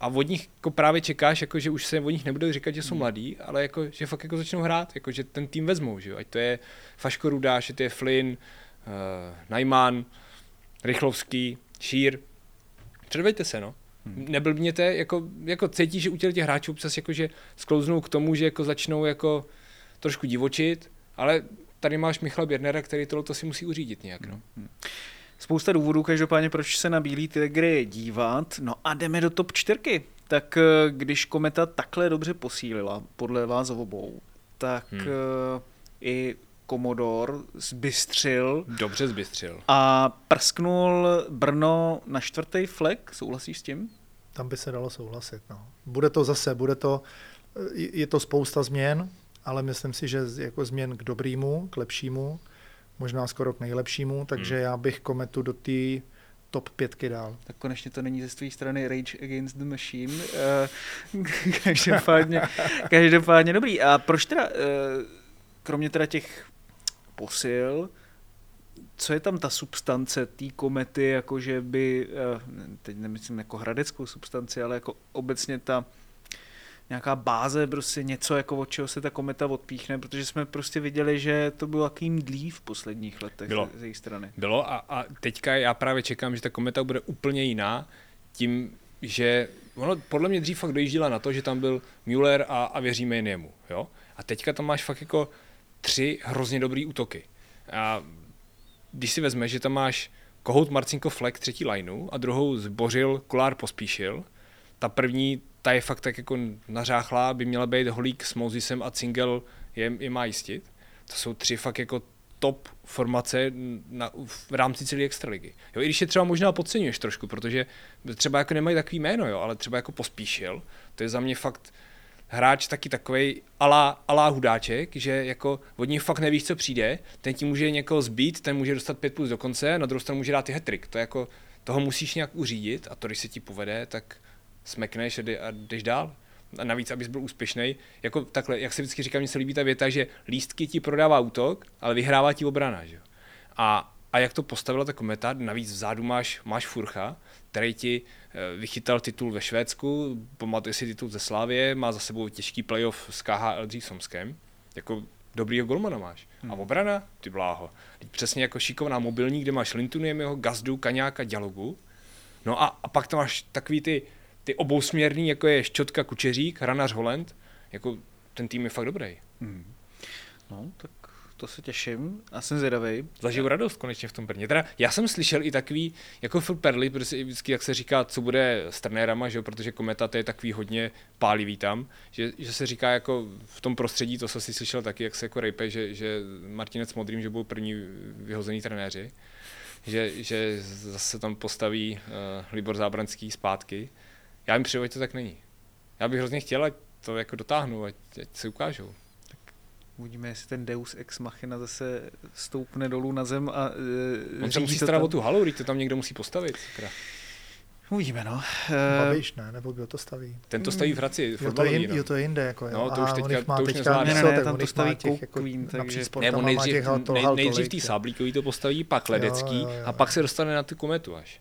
a od nich jako právě čekáš, jako, že už se o nich nebude říkat, že jsou hmm. mladí, ale jako, že fakt jako začnou hrát, jako, že ten tým vezmou, že jo? ať to je Faško Rudáš, ať to je Flynn, uh, Najman, Rychlovský, Šír. Předveďte se, no. Hmm. Neblbněte, jako, jako cítí, že u těch hráčů občas jako, že sklouznou k tomu, že jako začnou jako trošku divočit, ale tady máš Michala Běrnera, který tohle si musí uřídit nějak. No. Hmm spousta důvodů, každopádně proč se na Bílý Tigry dívat. No a jdeme do top čtyřky. Tak eh, když Kometa takhle dobře posílila, podle vás obou, tak hmm. Eh, i Komodor zbystřil. Dobře zbystřil. A prsknul Brno na čtvrtý flek, souhlasíš s tím? Tam by se dalo souhlasit. No. Bude to zase, bude to, eh, je to spousta změn, ale myslím si, že jako změn k dobrýmu, k lepšímu možná skoro k nejlepšímu, takže hmm. já bych Kometu do té top pětky dál. Tak konečně to není ze své strany Rage Against the Machine. Uh, (laughs) každopádně, každopádně dobrý. A proč teda, uh, kromě teda těch posil, co je tam ta substance té komety, jakože by, uh, teď nemyslím jako hradeckou substanci, ale jako obecně ta nějaká báze, prostě něco, jako od čeho se ta kometa odpíchne, protože jsme prostě viděli, že to bylo jakým dlí v posledních letech bylo. z její strany. Bylo a, a teďka já právě čekám, že ta kometa bude úplně jiná, tím, že ono podle mě dřív fakt dojížděla na to, že tam byl Müller a, a věříme jen jemu, jo? A teďka tam máš fakt jako tři hrozně dobrý útoky. A když si vezmeš, že tam máš Kohout Marcinko Fleck třetí lineu a druhou zbořil Kolár pospíšil, ta první ta je fakt tak jako nařáchlá, by měla být Holík s Mosesem a Cingel je, je má jistit. To jsou tři fakt jako top formace na, v rámci celé extraligy. Jo, i když je třeba možná podceňuješ trošku, protože třeba jako nemají takový jméno, jo, ale třeba jako pospíšil, to je za mě fakt hráč taky takový alá, alá hudáček, že jako od něj fakt nevíš, co přijde, ten ti může někoho zbít, ten může dostat 5 plus do konce, na druhou stranu může dát i hetrik. To jako, toho musíš nějak uřídit a to, když se ti povede, tak smekneš a, jdeš dál. A navíc, abys byl úspěšný. Jako takhle, jak se vždycky říká, mně se líbí ta věta, že lístky ti prodává útok, ale vyhrává ti obrana. Že? A, a jak to postavila ta kometa, navíc vzadu máš, máš Furcha, který ti eh, vychytal titul ve Švédsku, pamatuje si titul ze Slávě, má za sebou těžký playoff s KHL dřív Somskem. Jako dobrýho golmana máš. Hmm. A obrana, ty bláho. Přesně jako šikovná mobilní, kde máš Lintuniemiho, Gazdu, Kaňáka, Dialogu. No a, a pak tam máš takový ty, ty obousměrný, jako je Ščotka, Kučeřík, Hranař, Holend. Jako ten tým je fakt dobrý. Hmm. No, tak to se těším a jsem zvědavý. Zažiju radost konečně v tom Brně. Teda já jsem slyšel i takový, jako Phil Perley, protože vždycky, jak se říká, co bude s trenérama, že protože kometa to je takový hodně pálivý tam, že, že, se říká jako v tom prostředí, to jsem si slyšel taky, jak se jako rejpe, že, že Martinec Modrým, že budou první vyhozený trenéři, že, že zase tam postaví uh, Libor Zábranský zpátky. Já jim přeju, to tak není. Já bych hrozně chtěl, ať to jako dotáhnu, ať, ať se ukážou. Uvidíme, jestli ten Deus Ex Machina zase stoupne dolů na zem a uh, On se musí starat o tu halu, to tam někdo musí postavit. Sakra. Uvidíme, no. Babiš, ne? Nebo kdo to staví? Ten to staví v Hradci, jo, to, je, no. jo, to je jinde, jako jo. No, to už teďka, má to už teďka, ne, ne, ne, tam to staví těch, jako, Queen, takže... Ne, on nejdřív, nej, nejdřív tý sáblíkový to postaví, pak ledecký jo, jo, jo, a pak se dostane na tu kometu až.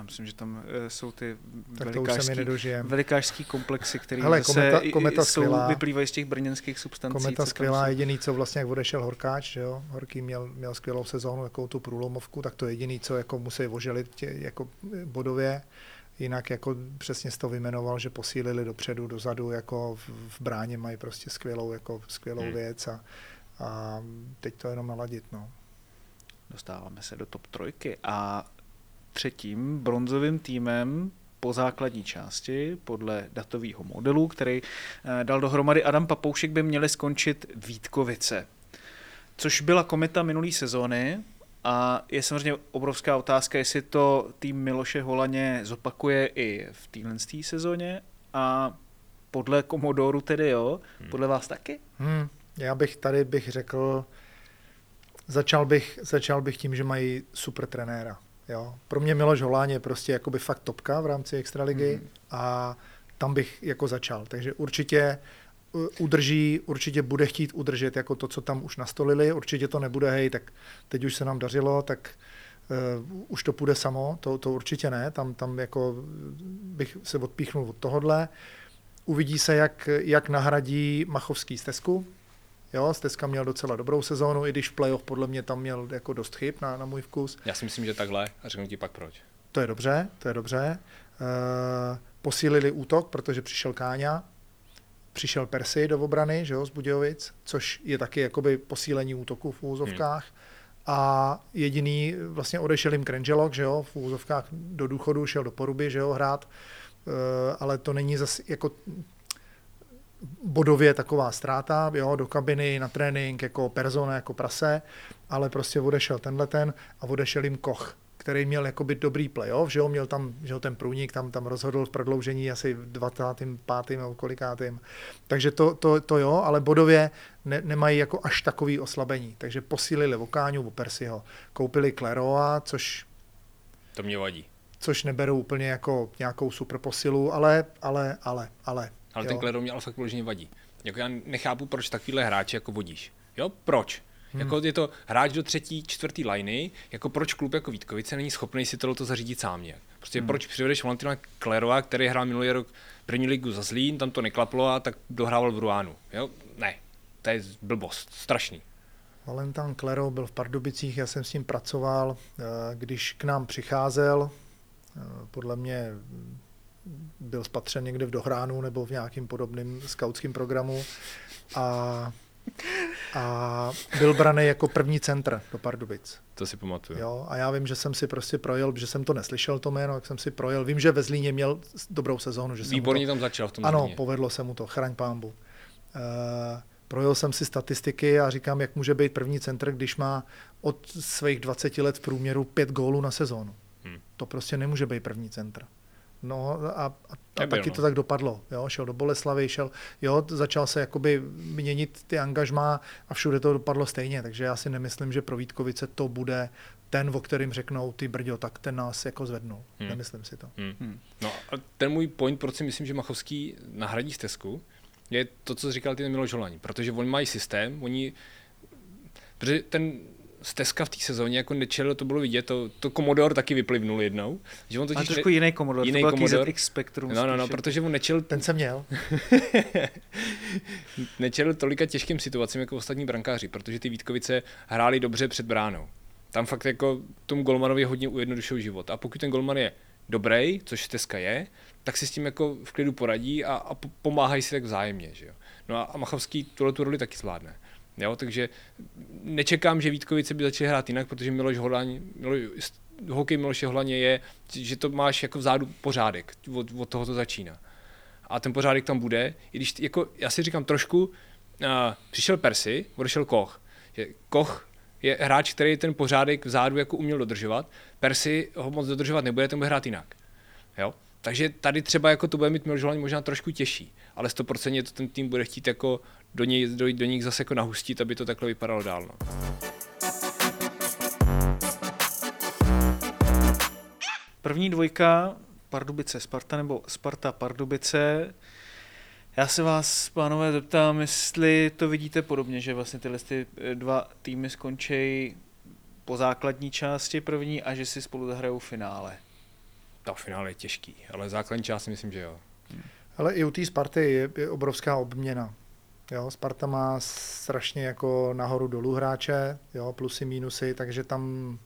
Já myslím, že tam uh, jsou ty velikářský, velikářský komplexy, které Hele, kometa, kometa jsou, skvělá, vyplývají z těch brněnských substancí. Kometa skvělá, jediný, co vlastně, jak odešel Horkáč, že jo? Horký měl, měl skvělou sezónu, jako tu průlomovku, tak to jediný, co jako musí oželit tě, jako bodově. Jinak jako přesně to vyjmenoval, že posílili dopředu, dozadu, jako v, v bráně mají prostě skvělou, jako skvělou hmm. věc a, a teď to jenom naladit. No. Dostáváme se do top trojky a třetím bronzovým týmem po základní části podle datového modelu, který eh, dal dohromady Adam Papoušek, by měly skončit Vítkovice. Což byla kometa minulý sezóny a je samozřejmě obrovská otázka, jestli to tým Miloše Holaně zopakuje i v téhle sezóně a podle Komodoru tedy jo, hmm. podle vás taky? Hmm. Já bych tady bych řekl, začal bych, začal bych tím, že mají super trenéra. Jo. Pro mě Miloš Holán je prostě jakoby fakt topka v rámci Extraligy mm. a tam bych jako začal. Takže určitě udrží, určitě bude chtít udržet jako to, co tam už nastolili. Určitě to nebude, hej, tak teď už se nám dařilo, tak uh, už to půjde samo, to, to určitě ne. Tam, tam jako bych se odpíchnul od tohodle. Uvidí se, jak, jak nahradí Machovský stezku, Jo, Steska měl docela dobrou sezónu, i když v playoff podle mě tam měl jako dost chyb na, na můj vkus. Já si myslím, že takhle a řeknu ti pak proč. To je dobře, to je dobře. Uh, posílili útok, protože přišel Káňa, přišel Persi do obrany, že jo, z Budějovic, což je taky jakoby posílení útoku v úzovkách. Hmm. A jediný, vlastně odešel jim Krenželok, že jo, v úzovkách do důchodu, šel do Poruby, že jo, hrát. Uh, ale to není zase jako bodově taková ztráta, jo, do kabiny, na trénink, jako persona, jako prase, ale prostě odešel tenhle ten a odešel jim Koch, který měl jakoby dobrý playoff, že jo, měl tam, že jo, ten průnik tam, tam rozhodl v prodloužení asi v 25. nebo kolikátým. Takže to, to, to jo, ale bodově ne, nemají jako až takový oslabení. Takže posílili Vokáňu, o Persiho, koupili Kleroa, což... To mě vadí. Což neberu úplně jako nějakou super posilu, ale, ale, ale, ale, ale jo. ten Kledo mě ale fakt vyloženě vadí. Jako já nechápu, proč takovýhle hráče jako vodíš. Jo, proč? Hmm. Jako je to hráč do třetí, čtvrtý liney, jako proč klub jako Vítkovice není schopný si tohle zařídit sám nějak. Prostě hmm. proč přivedeš Valentina Klerova, který hrál minulý rok první ligu za Zlín, tam to neklaplo a tak dohrával v Ruánu. Jo? Ne, to je blbost, strašný. Valentin Klero byl v Pardubicích, já jsem s ním pracoval, eh, když k nám přicházel, eh, podle mě byl spatřen někde v Dohránu nebo v nějakým podobným skautském programu a, a byl braný jako první centr do Pardubic. To si pamatuju. Jo, a já vím, že jsem si prostě projel, že jsem to neslyšel to jméno, jak jsem si projel. Vím, že ve Zlíně měl dobrou sezónu. Že Výborně to, tam začal v tom Ano, Zlíně. povedlo se mu to, chraň pámbu. Uh, projel jsem si statistiky a říkám, jak může být první centr, když má od svých 20 let v průměru pět gólů na sezónu. Hmm. To prostě nemůže být první centr. No a, a, a taky no. to tak dopadlo. Jo? Šel do Boleslavy, šel, jo, začal se jakoby měnit ty angažmá a všude to dopadlo stejně. Takže já si nemyslím, že pro Vítkovice to bude ten, o kterým řeknou ty brďo, tak ten nás jako zvednou. Hmm. Nemyslím si to. Hmm. Hmm. No a ten můj point, proč si myslím, že Machovský nahradí stezku, je to, co říkal ty Miloš Holaň, protože oni mají systém, oni, protože ten Steska v té sezóně jako nečelil, to bylo vidět, to, to Commodore taky vyplivnul jednou. Že on totiž, A trošku jiný Commodore, jiný to byl Commodore. ZX Spectrum. No, no, no, protože on nečel... Ten jsem měl. (laughs) nečel tolika těžkým situacím jako ostatní brankáři, protože ty Vítkovice hráli dobře před bránou. Tam fakt jako tomu golmanovi hodně ujednodušil život. A pokud ten golman je dobrý, což Steska je, tak si s tím jako v klidu poradí a, a pomáhají si tak vzájemně. Že jo? No a, a Machovský tuhle tu roli taky zvládne. Jo, takže nečekám, že Vítkovice by začaly hrát jinak, protože Miloš Holaň, Miloš, hokej Miloše Holaně je, že to máš jako vzadu pořádek, od, od toho to začíná. A ten pořádek tam bude, i když jako, já si říkám trošku, uh, přišel Persi, odešel Koch. Že Koch je hráč, který ten pořádek vzadu jako uměl dodržovat. Persi ho moc dodržovat nebude, ten bude hrát jinak. Jo? Takže tady třeba jako to bude mít Miloš možná trošku těžší, ale 100% to ten tým bude chtít jako do, něj, do, do nich zase jako nahustit, aby to takhle vypadalo dál. No. První dvojka Pardubice Sparta nebo Sparta Pardubice. Já se vás, pánové, zeptám, jestli to vidíte podobně, že vlastně tyhle ty eh, dva týmy skončí po základní části první a že si spolu zahrajou finále. Ta finále je těžký, ale základní část myslím, že jo. Ale i u té Sparty je, je obrovská obměna. Jo, Sparta má strašně jako nahoru dolů hráče, jo, plusy, mínusy, takže tam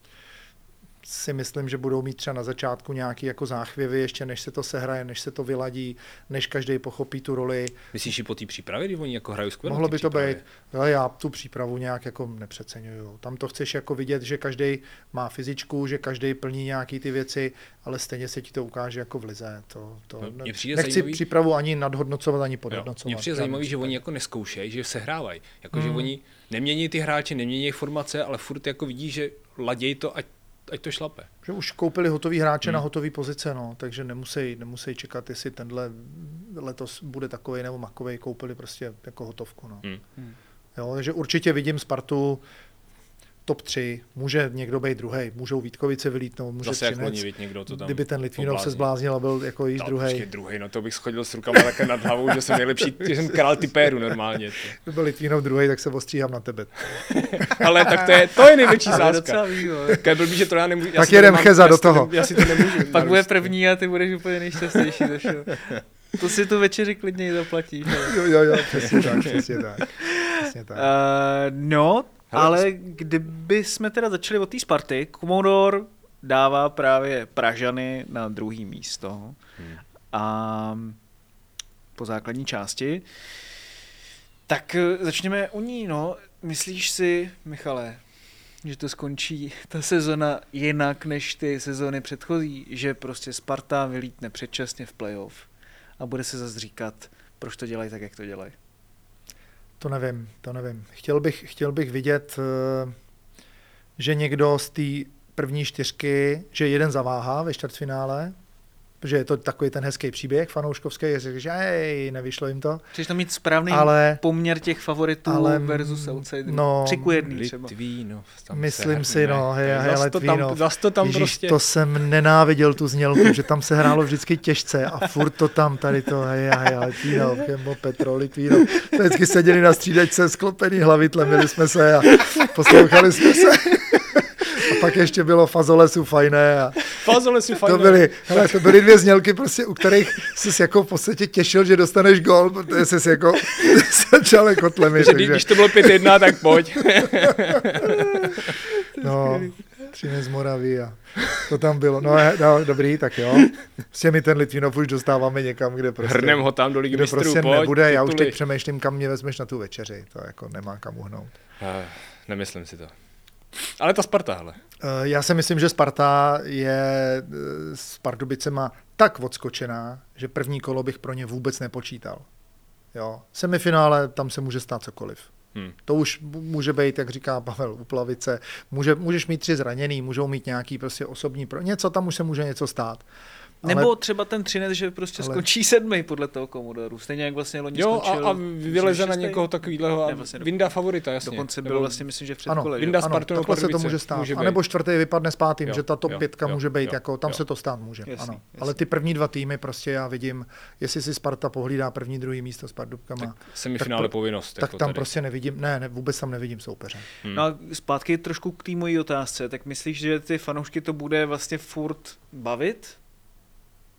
si myslím, že budou mít třeba na začátku nějaký jako záchvěvy, ještě než se to sehraje, než se to vyladí, než každý pochopí tu roli. Myslíš, že po té přípravě, kdy oni jako hrají skvěle? Mohlo by to být, ale já tu přípravu nějak jako nepřeceňuju. Tam to chceš jako vidět, že každý má fyzičku, že každý plní nějaký ty věci, ale stejně se ti to ukáže jako v lize. To, to no, ne, nechci zajímavý... přípravu ani nadhodnocovat, ani podhodnocovat. Mně přijde zajímavý, že oni jako neskoušejí, že se hrávají. Jako, hmm. že oni nemění ty hráče, nemění formace, ale furt jako vidí, že ladějí to, ať ať to šlape. Že už koupili hotový hráče hmm. na hotový pozice, no, takže nemusí, nemusí čekat, jestli tenhle letos bude takový nebo makový, koupili prostě jako hotovku. No. Hmm. Jo, takže určitě vidím Spartu top 3, může někdo být druhý, můžou Vítkovice vylítnout, může Zase Třinec, jak někdo to tam kdyby ten Litvínov se zbláznil a byl jako jíž no, druhý. druhý, no to bych schodil s rukama také nad hlavou, že jsem nejlepší, že jsem král typéru normálně. Kdyby byl Litvínov druhý, tak se ostříhám na tebe. (laughs) Ale tak to je, to je největší sázka. Je blbý, že to já nemůžu. Já tak jedem Cheza do toho. Já si to nemůžu. (laughs) Pak bude první a ty budeš úplně nejšťastnější. To si tu večeři klidně zaplatíš. (laughs) jo, jo, jo, přesně tak, přesně tak. Přesně tak. Uh, no, ale kdyby jsme teda začali od té Sparty, Komodor dává právě Pražany na druhý místo. Hmm. A po základní části. Tak eh, začněme u ní, no. Myslíš si, Michale, že to skončí (laughs) ta sezona jinak než ty sezony předchozí, že prostě Sparta vylítne předčasně v playoff a bude se zase říkat, proč to dělají tak, jak to dělají? To nevím, to nevím. Chtěl bych, chtěl bych vidět, eh, že někdo z té první čtyřky, že jeden zaváhá ve čtvrtfinále, protože je to takový ten hezký příběh fanouškovský, že hej, nevyšlo jim to. Chceš tam mít správný ale, poměr těch favoritů ale, versus outsiderů. No, Tři ku jedný třeba. Litvínov, tam Myslím si, no, hej, hej, zas to tam, zas to tam Ježíš, prostě. to jsem nenáviděl tu znělku, že tam se hrálo vždycky těžce a furt to tam, tady to, hej, hej, Litvínov, Kembo, Petro, Litvínov. Vždycky seděli na střídačce, sklopený hlavy, tlemili jsme se a poslouchali jsme se. Pak ještě bylo fazole jsou fajné. A fazole jsou fajné. To byly, hele, to byly dvě znělky, prostě, u kterých jsi jako v podstatě těšil, že dostaneš gol, protože jsi jako (laughs) začal jako tlemit. Takže, Když to bylo 5-1, tak pojď. (laughs) no, Třinec z Moravy a to tam bylo. No, no dobrý, tak jo. Prostě my ten Litvinov už dostáváme někam, kde prostě... Hrnem ho tam do ligy mistrů, prostě pojď, nebude. Tituly. Já už teď přemýšlím, kam mě vezmeš na tu večeři. To jako nemá kam uhnout. Uh, nemyslím si to. Ale ta Sparta, hele. Eh, já si myslím, že Sparta je eh, s Pardubicema tak odskočená, že první kolo bych pro ně vůbec nepočítal. Jo. Semifinále, tam se může stát cokoliv. Hmm. To už může být, jak říká Pavel, uplavice. Může, můžeš mít tři zraněný, můžou mít nějaký prostě osobní pro... Něco tam už se může něco stát. Nebo ale, třeba ten Třinec, že prostě ale, skončí sedmý podle toho Komodoru. Stejně jak vlastně loni jo, skončil. a, a vyleze na někoho takového a vlastně Vinda favorita, jasně. Dokonce byl vlastně, myslím, že v ano, Vinda ano, Spartu takhle se to může stát. Může a nebo čtvrtý vypadne s pátým, jo, že ta top jo, pětka jo, může být, jo, jako tam jo. se to stát může. Jasný, ano. Jasný. Ale ty první dva týmy prostě já vidím, jestli si Sparta pohlídá první, druhý místo s Pardubkama. Semifinále povinnost. Tak jako tam prostě nevidím, ne, ne, vůbec tam nevidím soupeře. No a zpátky trošku k té mojí otázce, tak myslíš, že ty fanoušky to bude vlastně furt bavit?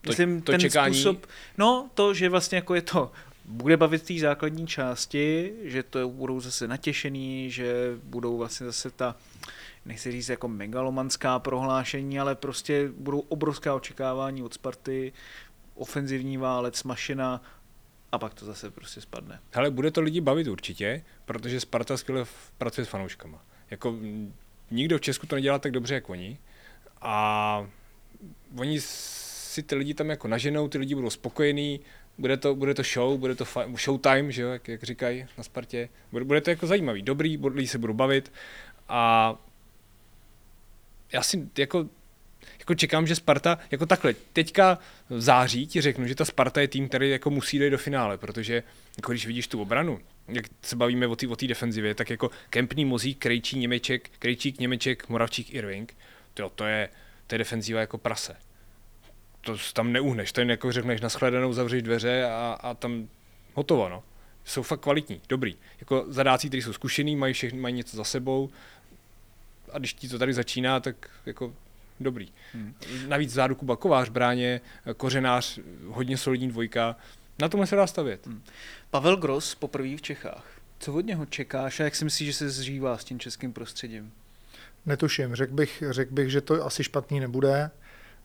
Myslím, to, to ten čekání... způsob, no to, že vlastně jako je to, bude bavit té základní části, že to budou zase natěšený, že budou vlastně zase ta, nechci říct jako megalomanská prohlášení, ale prostě budou obrovská očekávání od Sparty, ofenzivní válec, mašina a pak to zase prostě spadne. Ale bude to lidi bavit určitě, protože Sparta skvěle pracuje s fanouškama. Jako nikdo v Česku to nedělá tak dobře, jako oni. A oni si ty lidi tam jako naženou, ty lidi budou spokojení, bude to, bude to show, bude to showtime, že jo, jak, jak říkají na Spartě. Bude, bude to jako zajímavý, dobrý, lidi se budou bavit a já si jako, jako čekám, že Sparta, jako takhle, teďka v září ti řeknu, že ta Sparta je tým, který jako musí dojít do finále, protože jako když vidíš tu obranu, jak se bavíme o té o defenzivě, tak jako Kempný, Mozík, Krejčí, Němeček, Krejčík, Němeček, Moravčík, Irving, to, to je, to je defenziva jako prase to tam neuhneš, to jen jako řekneš na shledanou, zavřeš dveře a, a tam hotovo, no. Jsou fakt kvalitní, dobrý. Jako zadáci, kteří jsou zkušený, mají, všechny, mají něco za sebou a když ti to tady začíná, tak jako dobrý. Hmm. Navíc zádu Kuba Kovář, bráně, kořenář, hodně solidní dvojka, na tomhle se dá stavět. Hmm. Pavel Gross poprvé v Čechách. Co od něho čekáš a jak si myslíš, že se zžívá s tím českým prostředím? Netuším, řekl bych, řek bych, že to asi špatný nebude.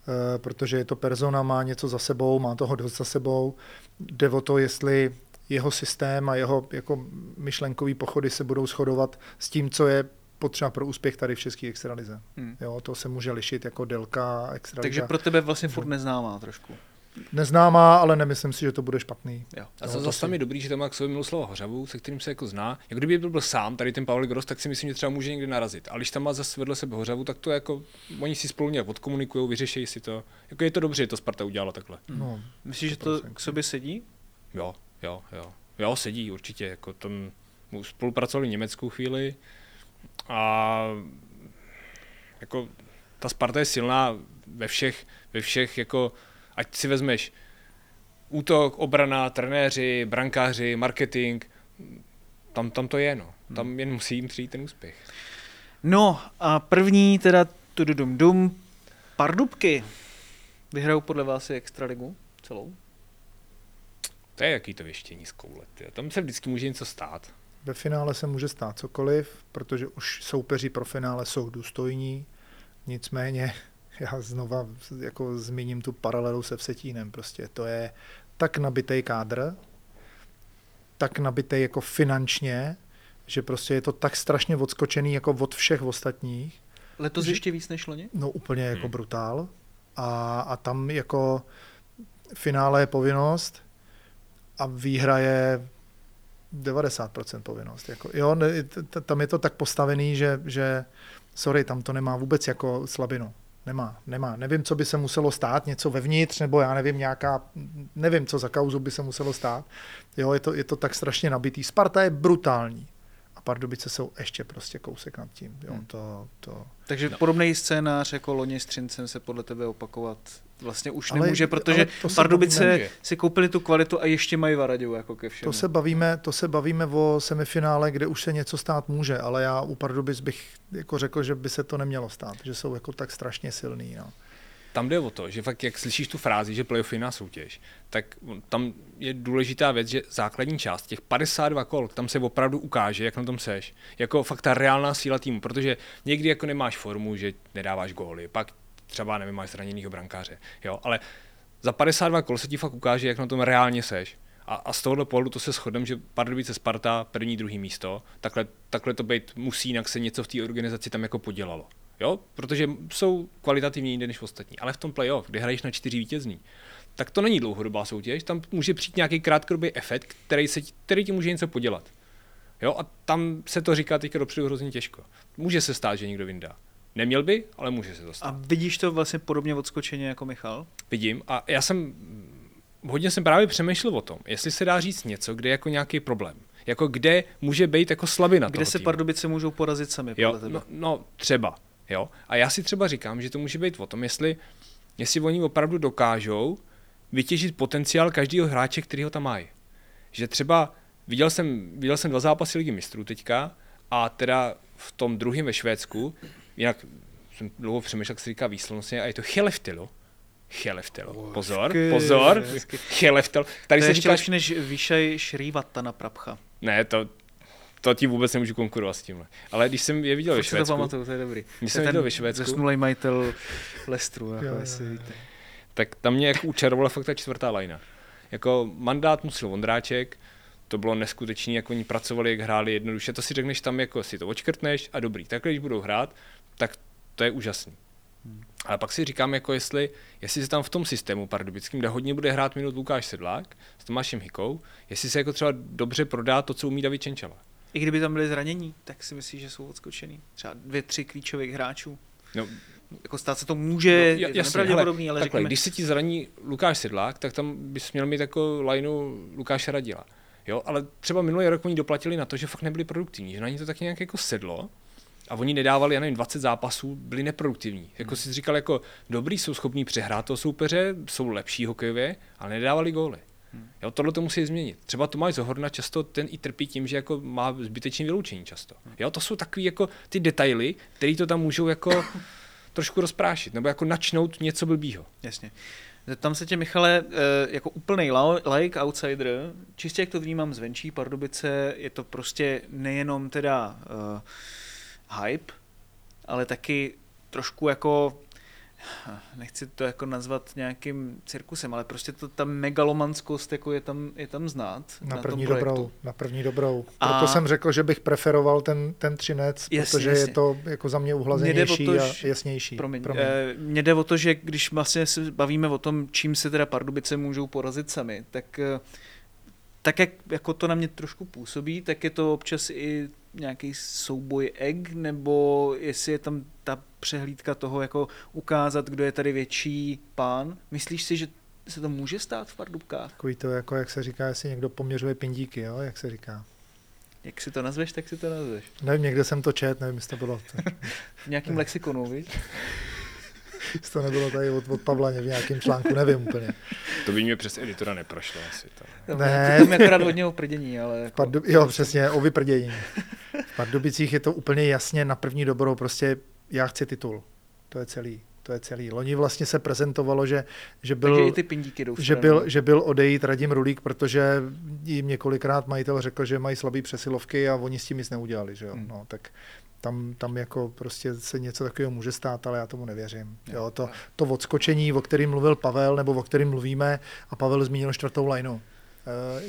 Eh, protože je to persona, má něco za sebou, má toho dost za sebou. Jde o to, jestli jeho systém a jeho jako myšlenkový pochody se budou shodovat s tím, co je potřeba pro úspěch tady v české extralize. Hmm. Jo, to se může lišit jako delka extraliza. Takže pro tebe vlastně furt neznámá trošku neznámá, ale nemyslím si, že to bude špatný. Jo. A no, zase tam je dobrý, že tam má k sobě Miloslava Hořavu, se kterým se jako zná. Jak kdyby byl, byl sám, tady ten Pavel Gross, tak si myslím, že třeba může někdy narazit. Ale když tam má zase vedle sebe Hořavu, tak to jako, oni si spolu nějak odkomunikují, vyřeší si to. Jako je to dobře, že to Sparta udělala takhle. No, Myslíš, že to k sobě sedí? Jo, jo, jo. Jo, sedí určitě. Jako tam spolupracovali v Německu chvíli a jako ta Sparta je silná ve všech, ve všech jako ať si vezmeš útok, obrana, trenéři, brankáři, marketing, tam, tam to je, no. Tam hmm. jen musí jim přijít ten úspěch. No a první teda tududum dum, Pardubky vyhrajou podle vás i Extraligu celou? To je jaký to věštění z koule. Tam se vždycky může něco stát. Ve finále se může stát cokoliv, protože už soupeři pro finále jsou důstojní, nicméně já znova jako zmíním tu paralelu se Vsetínem. Prostě to je tak nabitý kádr, tak nabitý jako finančně, že prostě je to tak strašně odskočený jako od všech ostatních. Letos že, ještě víc než loni? No úplně jako hmm. brutál. A, a tam jako finále je povinnost a výhra je 90% povinnost. Jako, jo, tam je to tak postavený, že, že sorry, tam to nemá vůbec jako slabinu. Nemá, nemá. Nevím, co by se muselo stát, něco vevnitř, nebo já nevím, nějaká, nevím, co za kauzu by se muselo stát. Jo, je to, je to tak strašně nabitý. Sparta je brutální. A Pardubice jsou ještě prostě kousek nad tím. Jo, hmm. to, to... Takže no. podobný scénář jako loni s Třincem se podle tebe opakovat vlastně už ale, nemůže, protože Pardubice si koupili tu kvalitu a ještě mají Varaďu jako ke všemu. To se, bavíme, to se bavíme o semifinále, kde už se něco stát může, ale já u Pardubic bych jako řekl, že by se to nemělo stát, že jsou jako tak strašně silný. No tam jde o to, že fakt jak slyšíš tu frázi, že playoff je soutěž, tak tam je důležitá věc, že základní část, těch 52 kol, tam se opravdu ukáže, jak na tom seš. Jako fakt ta reálná síla týmu, protože někdy jako nemáš formu, že nedáváš góly, pak třeba nevím, máš zraněnýho brankáře, jo, ale za 52 kol se ti fakt ukáže, jak na tom reálně seš. A, a z tohohle pohledu to se shodem, že Pardubice Sparta první, druhý místo, takhle, takhle to být musí, jinak se něco v té organizaci tam jako podělalo. Jo? Protože jsou kvalitativně jinde než ostatní. Ale v tom playoff, kde hraješ na čtyři vítězní, tak to není dlouhodobá soutěž, tam může přijít nějaký krátkodobý efekt, který, se, který ti může něco podělat. Jo, a tam se to říká teďka dopředu hrozně těžko. Může se stát, že někdo vyndá. Neměl by, ale může se to stát. A vidíš to vlastně podobně odskočeně jako Michal? Vidím a já jsem, hodně jsem právě přemýšlel o tom, jestli se dá říct něco, kde je jako nějaký problém. Jako kde může být jako slabina Kde toho se týmu. Pardubice můžou porazit sami, Jo, podle tebe? no, no, třeba. Jo. A já si třeba říkám, že to může být o tom, jestli, jestli oni opravdu dokážou vytěžit potenciál každého hráče, který ho tam mají. Že třeba viděl jsem, viděl jsem dva zápasy ligy mistrů teďka a teda v tom druhém ve Švédsku, jinak jsem dlouho přemýšlel, jak se říká výslovnostně, a je to Cheleftilo. Cheleftilo. Pozor, pozor. hezky. Cheleftilo. Tady to se je ještě říká, lepší než Výšaj Šrývata na Prapcha. ne, to, to ti vůbec nemůžu konkurovat s tímhle. Ale když jsem je viděl ve Furt si to Švédsku, pamatuju, to je dobrý. Když To jsem je viděl ve Švédsku- Zesnulej majitel Lestru, jako Jo, jo, jestli jo. víte. tak tam mě jako učarovala fakt ta čtvrtá lajna. Jako mandát musel Vondráček, to bylo neskutečný, jak oni pracovali, jak hráli jednoduše, to si řekneš tam, jako si to očkrtneš a dobrý. Takhle, když budou hrát, tak to je úžasný. Ale pak si říkám, jako jestli, jestli se tam v tom systému pardubickým, kde hodně bude hrát minut Lukáš Sedlák s Tomášem Hikou, jestli se jako třeba dobře prodá to, co umí David Čenčala. I kdyby tam byli zranění, tak si myslíš, že jsou odskočený. Třeba dvě, tři klíčových hráčů. No, Jako stát se to může, no, je to ale takhle, řekněme, když se ti zraní Lukáš Sedlák, tak tam bys měl mít jako lineu Lukáše Radila. Jo, ale třeba minulý rok oni doplatili na to, že fakt nebyli produktivní, že na ně to taky nějak jako sedlo a oni nedávali, já nevím, 20 zápasů, byli neproduktivní. Jako si říkal, jako dobrý, jsou schopní přehrát toho soupeře, jsou lepší hokejově, ale nedávali góly. Jo, tohle to musí změnit. Třeba Tomáš Zohorna často ten i trpí tím, že jako má zbytečné vyloučení často. Jo, to jsou takový jako ty detaily, které to tam můžou jako (coughs) trošku rozprášit, nebo jako načnout něco blbýho. Jasně. Zeptám se tě, Michale, eh, jako úplný like, outsider, čistě jak to vnímám zvenčí, Pardubice, je to prostě nejenom teda uh, hype, ale taky trošku jako, nechci to jako nazvat nějakým cirkusem, ale prostě to, ta megalomanskost jako je tam, je tam znát. Na, tom první dobrou, na první dobrou. A- Proto jsem řekl, že bych preferoval ten, ten třinec, Jasně, protože jasně. je to jako za mě uhlazenější to, a jasnější. Promiň, Promiň. Eh, mně jde o to, že když vlastně se bavíme o tom, čím se teda Pardubice můžou porazit sami, tak eh, tak jak jako to na mě trošku působí, tak je to občas i nějaký souboj egg, nebo jestli je tam ta přehlídka toho, jako ukázat, kdo je tady větší pán. Myslíš si, že se to může stát v Pardubkách? Takový to, jako jak se říká, jestli někdo poměřuje pindíky, jo, jak se říká. Jak si to nazveš, tak si to nazveš. Nevím, někde jsem to čet, nevím, jestli to bylo, V (laughs) nějakém lexikonu, víš? (laughs) (laughs) jestli to nebylo tady od, od Pavla v nějakém článku, nevím úplně. To by mě přes editora neprošlo asi. To. Ne. To akorát hodně o prdění, ale... Jako... Pardu, jo, přesně, o vyprdění. V Pardubicích je to úplně jasně na první dobrou, prostě já chci titul. To je celý. To je celý. Loni vlastně se prezentovalo, že, že byl... Takže i ty pindíky jdou že byl, že byl odejít Radim Rulík, protože jim několikrát majitel řekl, že mají slabý přesilovky a oni s tím nic neudělali. Že jo? Hmm. No, tak tam, tam jako prostě se něco takového může stát, ale já tomu nevěřím. Jo, to, to odskočení, o kterém mluvil Pavel, nebo o kterém mluvíme, a Pavel zmínil čtvrtou lineu. Eh,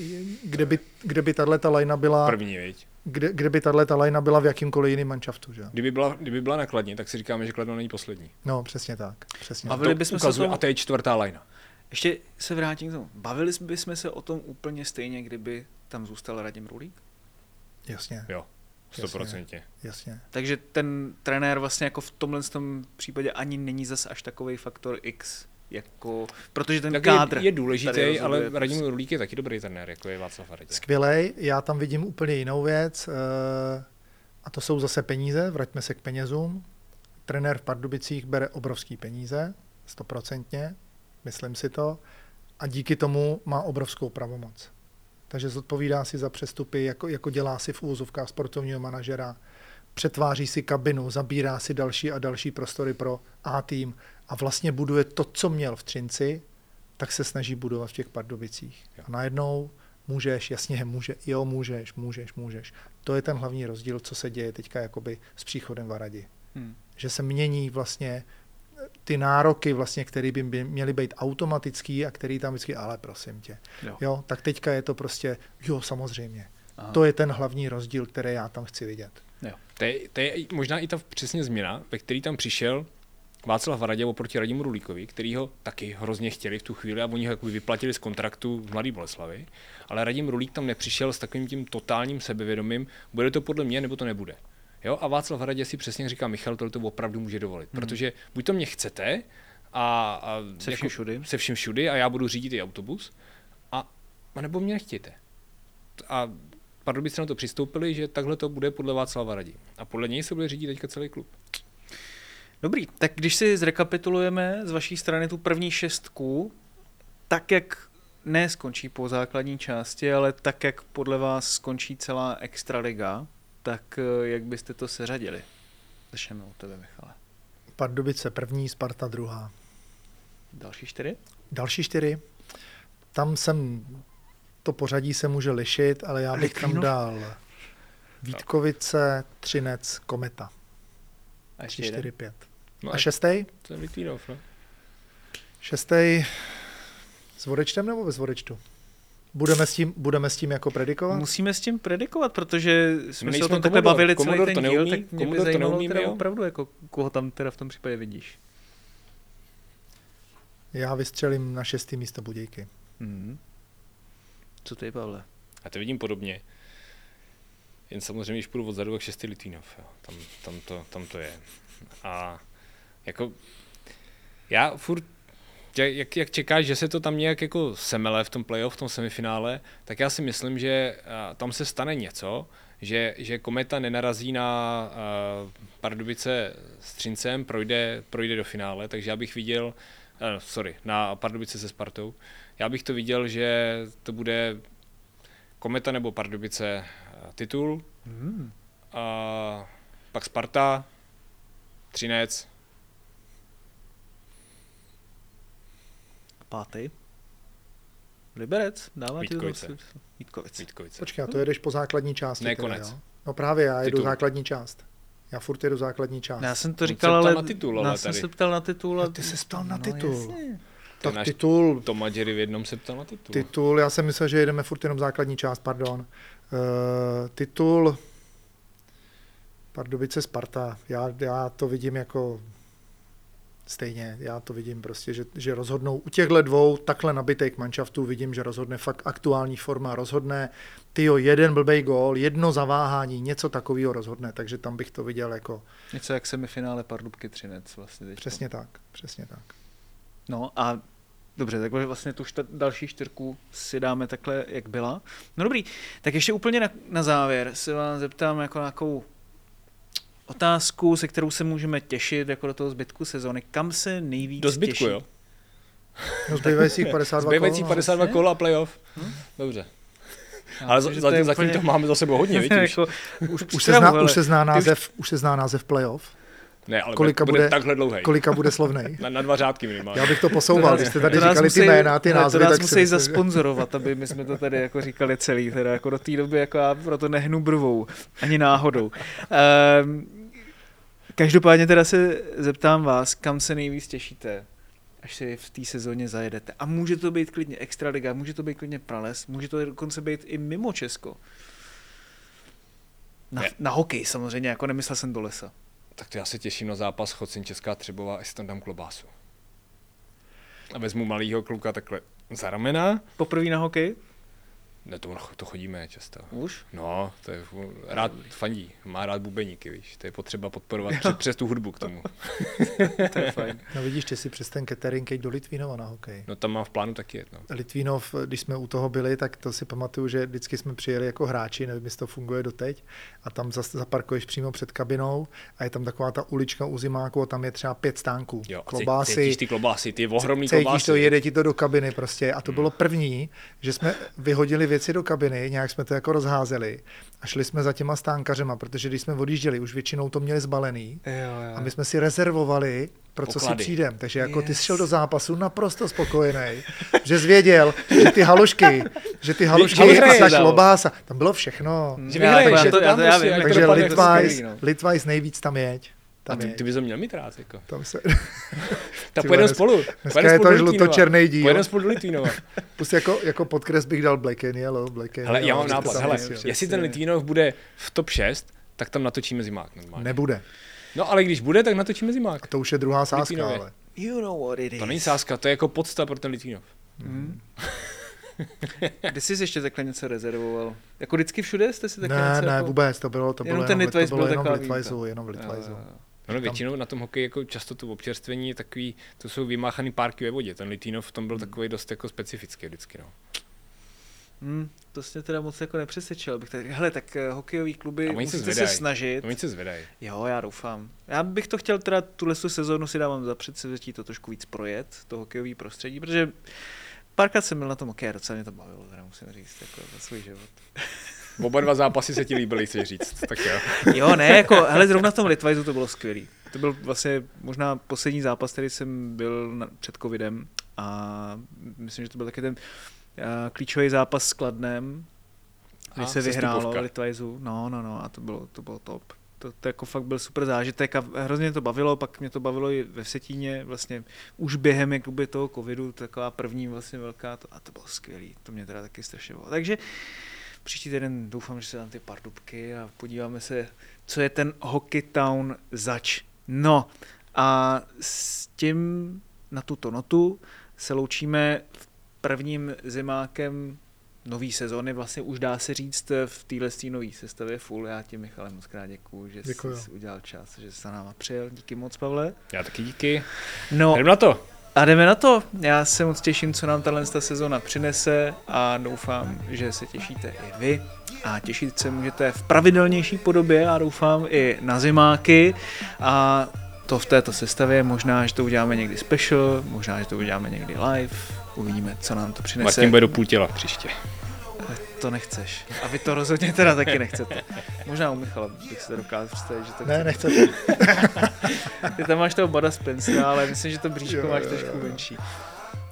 Kde by, kde by tahle ta lajna byla, První, viď? kde, kde by tahle ta lajna byla v jakýmkoliv jiném manšaftu, že? jo? Kdyby byla, kdyby byla na Kladně, tak si říkáme, že Kladno není poslední. No, přesně tak. Přesně. Bavili to bychom se tom- a to je čtvrtá lajna. Ještě se vrátím k tomu. Bavili bychom se o tom úplně stejně, kdyby tam zůstal Radim Rulík? Jasně, Jo, stoprocentně. jasně. Takže ten trenér vlastně jako v tomhle tom případě ani není zas až takový faktor X, jako, protože ten Tak kádr je, je důležitý, ale prostě. Radim Rulík je taky dobrý trenér, jako je Václav Haradě. Skvělej, já tam vidím úplně jinou věc eh, a to jsou zase peníze, vraťme se k penězům. Trenér v Pardubicích bere obrovský peníze, stoprocentně, myslím si to, a díky tomu má obrovskou pravomoc. Takže zodpovídá si za přestupy, jako, jako dělá si v úvozovkách sportovního manažera, přetváří si kabinu, zabírá si další a další prostory pro A tým a vlastně buduje to, co měl v Třinci, tak se snaží budovat v těch Pardubicích. A najednou můžeš, jasně, může, jo, můžeš, můžeš, můžeš. To je ten hlavní rozdíl, co se děje teďka jakoby s příchodem Varadi. Hmm. Že se mění vlastně ty nároky, vlastně, které by měly být automatický a který tam vždycky, ale prosím tě. Jo. Jo, tak teďka je to prostě, jo, samozřejmě. Aha. To je ten hlavní rozdíl, který já tam chci vidět. Jo. To je, to je možná i ta přesně změna, ve který tam přišel Václav Varadě oproti Radimu Rulíkovi, který ho taky hrozně chtěli v tu chvíli a oni ho jakoby vyplatili z kontraktu v Mladý Boleslavi. Ale Radim Rulík tam nepřišel s takovým tím totálním sebevědomím, bude to podle mě nebo to nebude. Jo, a Václav Hradě si přesně říká, Michal tohle to opravdu může dovolit, Hmm. protože buď to mě chcete, a, a Se vším všudy. se vším všudy a já budu řídit i autobus, a, a nebo mě nechtějte. A Pardubice na to přistoupili, že takhle to bude podle Václava Radí. A podle něj se bude řídit teďka celý klub. Dobrý, tak když si zrekapitulujeme z vaší strany tu první šestku, tak jak ne skončí po základní části, ale tak jak podle vás skončí celá extraliga, tak eh, jak byste to seřadili? Začneme od tebe, Michale. Pardubice první, Sparta druhá. Další čtyři? Další čtyři, tam jsem, to pořadí se může lišit, ale já bych tam Litvínov? dal Vítkovice, Třinec, Kometa. A 3, ještě jeden? 4, 5. No A šestý? To je Litvínov, no. Šestý s vodečtem nebo bez vodečtu? Budeme s tím, budeme s tím jako predikovat? Musíme s tím predikovat, protože jsme se o tom takhle bavili celý Commodore ten to díl, neumí, tak mě by Commodore to zajímalo neumí, teda jo? opravdu, jako, koho tam teda v tom případě vidíš. Já vystřelím na šestý místo Budějky. Hmm. Co ty, Pavle? A to vidím podobně. Jen samozřejmě, když půjdu odzadu, jak šestý Litvínov. Jo. Tam, tam, to, tam to je. A jako já furt, jak, jak čekáš, že se to tam nějak jako semele v tom playoff, v tom semifinále, tak já si myslím, že tam se stane něco, že, že Kometa nenarazí na a, Pardubice s Třincem, projde, projde do finále, takže já bych viděl, a, sorry, na Pardubice se Spartou, já bych to viděl, že to bude Kometa nebo Pardubice a, titul, Hmm. a pak Sparta, Třinec, Pátý. Liberec, dává ti to Vítkovice. Vítkovice. Vítkovice. Počkej, a to jedeš po základní části. Ne, teda, konec. jo? No právě, já jedu Titul. základní část. Já furt jedu základní část. Já jsem to On říkal, se ptal ale na titul, ale já jsem se ptal na titul. A... No, ty se ptal na No, titul. jasně. tak náš titul, Toma Jerry v jednom se ptal na titul. titul, já jsem myslel, že jedeme furt jenom základní část, pardon. Uh, titul Pardubice Sparta. Já, já to vidím jako stejně. Já to vidím prostě, že, že rozhodnou u těchto dvou takhle nabitých manšaftů vidím, že rozhodne fakt aktuální forma, rozhodne tyjo, jeden blbej gól, jedno zaváhání, něco takového rozhodne, takže tam bych to viděl jako Něco jak semifinále Pardubky Třinec vlastně teď. přesně tak, přesně tak. No a dobře, takhle vlastně tu šta- další čtyřku si dáme takhle, jak byla. No dobrý, tak ještě úplně na, na závěr se vás zeptám jako na nějakou otázku, se kterou se můžeme těšit jako do toho zbytku sezóny. Kam se nejvíc Do zbytku, těší? jo? No zbývajících 52 Zbývající kol, no. 52 kol a playoff. Dobře. Ale myslím, že za, to je zatím úplně- to máme za sebou hodně, (laughs) vidíš? jako, už, Už se, zná, už se zná název, už se zná název playoff. Ne, ale kolika bude, bude takhle dlouhý. Kolika bude slovnej? Na, na dva řádky minimálně. Já bych to posouval, když jste tady nás říkali ty jména, ty ne, názvy, to nás tak si musí že- zasponzorovat, aby my jsme to tady jako říkali celý, teda jako do té doby jako já proto nehnu brvou, ani náhodou. Um, každopádně teda se zeptám vás, kam se nejvíc těšíte, až si v té sezóně zajedete. A může to být klidně Extraliga, může to být klidně Prales, může to dokonce být i mimo Česko. Na, Ne. na hokej samozřejmě, jako nemyslel jsem do lesa. Tak to já se těším na zápas Chocin Česká Třebová, jestli tam dám klobásu. A vezmu malýho kluka takhle za ramena. Poprvé na hokej? Ne, to, to chodíme často. Už? No, to je rád fandí, má rád bubeníky, víš, to je potřeba podporovat přes, přes tu hudbu k tomu. (laughs) To je fajn. No vidíš, ty si přes ten catering jeď do Litvínova na hokej. No tam mám v plánu taky jet, no. Litvínov, když jsme u toho byli, tak to si pamatuju, že vždycky jsme přijeli jako hráči, nevím, jestli to funguje doteď, a tam zase zaparkuješ přímo před kabinou a je tam taková ta ulička u zimáku a tam je třeba pět stánků. Jo, klobásy, cítíš ty klobásy, ty ohromný cítíš klobásy. to, jede ti to do kabiny prostě. A to bylo první, že jsme vyhodili věci do kabiny, nějak jsme to jako rozházeli a šli jsme za těma stánkařema, protože když jsme odjížděli, už většinou to měli zbalený Jo, jo. a my jsme si rezervovali, pro co si Poklady. přijdem. Takže jako ty Yes. jsi šel do zápasu naprosto spokojený, (laughs) že jsi věděl, že ty halušky, že ty halušky halušky a ta dal. klobása, tam bylo všechno. Že Já- vyhraješ, já že to- já to- já vím, Takže Litwise, no. Litwise nejvíc tam jeď. A Tam ty, jeď. ty bys ho měl mít rád, jako. Tam se, (laughs) Tak Ty pojedeme spolu. dneska Pojedeme je spolu to Litvínova. žlutočerný díl. Pojedeme spolu do Litvínova. (laughs) Plus jako, jako podkres bych dal Black and Yellow, Black and Hele, já mám nápad, tam hele, jestli ten Litvínov bude v top 6, tak tam natočíme zimák normálně. Nebude. No ale když bude, tak natočíme zimák. To už je druhá sázka, Litvínově. ale. You know what it is. To není sázka, to je jako podsta pro ten Litvínov. (laughs) Kde jsi ještě takhle něco rezervoval? Jako vždycky všude jste si takhle ne, něco ne, jako... vůbec, to bylo, to Jenom bylo ten jenom, to bylo byl jenom v výjimka. jenom v Litvajsu. No, většinou na tom hokeji jako často to občerstvení je takový, to jsou vymáchaný párky ve vodě. Ten Litínov v tom byl takový dost jako specifický vždycky. No. Hmm, to jsi mě teda moc jako nepřesvědčil. Bych tak, hele, tak uh, hokejový kluby A se musíte se zvedají. snažit. Oni se zvedají. Jo, já doufám. Já bych to chtěl teda tuhle tu sezónu si dávám za předsevzetí to trošku víc projet, to hokejový prostředí, protože párkrát jsem byl na tom hokeji a docela mě to bavilo, teda musím říct, jako za svůj život. (laughs) Oba dva zápasy se ti líbily, chci říct. Tak jo. (laughs) Jo, ne, jako, hele, zrovna v tom Litvajzu to bylo skvělý. To byl vlastně možná poslední zápas, který jsem byl na, před covidem a myslím, že to byl taky ten uh, klíčový zápas s Kladnem, kdy se vyhrálo. Litvajzu. No, no, no, a to bylo, to bylo top. To, to jako fakt byl super zážitek a hrozně mě to bavilo, pak mě to bavilo i ve Vsetíně, vlastně už během jakoby toho covidu, taková první vlastně velká, to, a to bylo skvělý, to mě teda taky strašně bavilo. Takže příští týden doufám, že se dám ty pardubky a podíváme se, co je ten Hockey Town zač. No a s tím na tuto notu se loučíme v prvním zimákem nový sezóny, vlastně už dá se říct v téhle nové sestavě full. Já ti, Michale, moc krát děkuju, že Děkuju. jsi udělal čas, že jsi za náma přijel. Díky moc, Pavle. Já taky díky. No Jdem na to. A jdeme na to. Já se moc těším, co nám tahle ta sezóna přinese a doufám, že se těšíte i vy. A těšit se můžete v pravidelnější podobě a doufám i na zimáky. A to v této sestavě, možná, že to uděláme někdy special, možná, že to uděláme někdy live. Uvidíme, co nám to přinese. Martin bude do půl těla příště to nechceš. A vy to rozhodně teda taky nechcete. Možná u Michala bych se dokázal představit, že to Ne, nechcete. (laughs) Ty tam máš toho Bada Spencera, ale myslím, že to bříško máš trošku menší.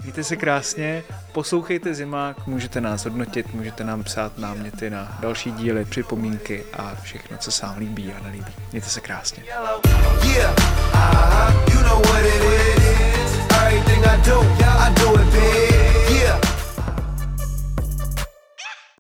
Víte se krásně, poslouchejte Zimák, můžete nás hodnotit, můžete nám psát náměty na další díly, připomínky a všechno, co se vám líbí a nelíbí. Mějte se krásně. Yeah.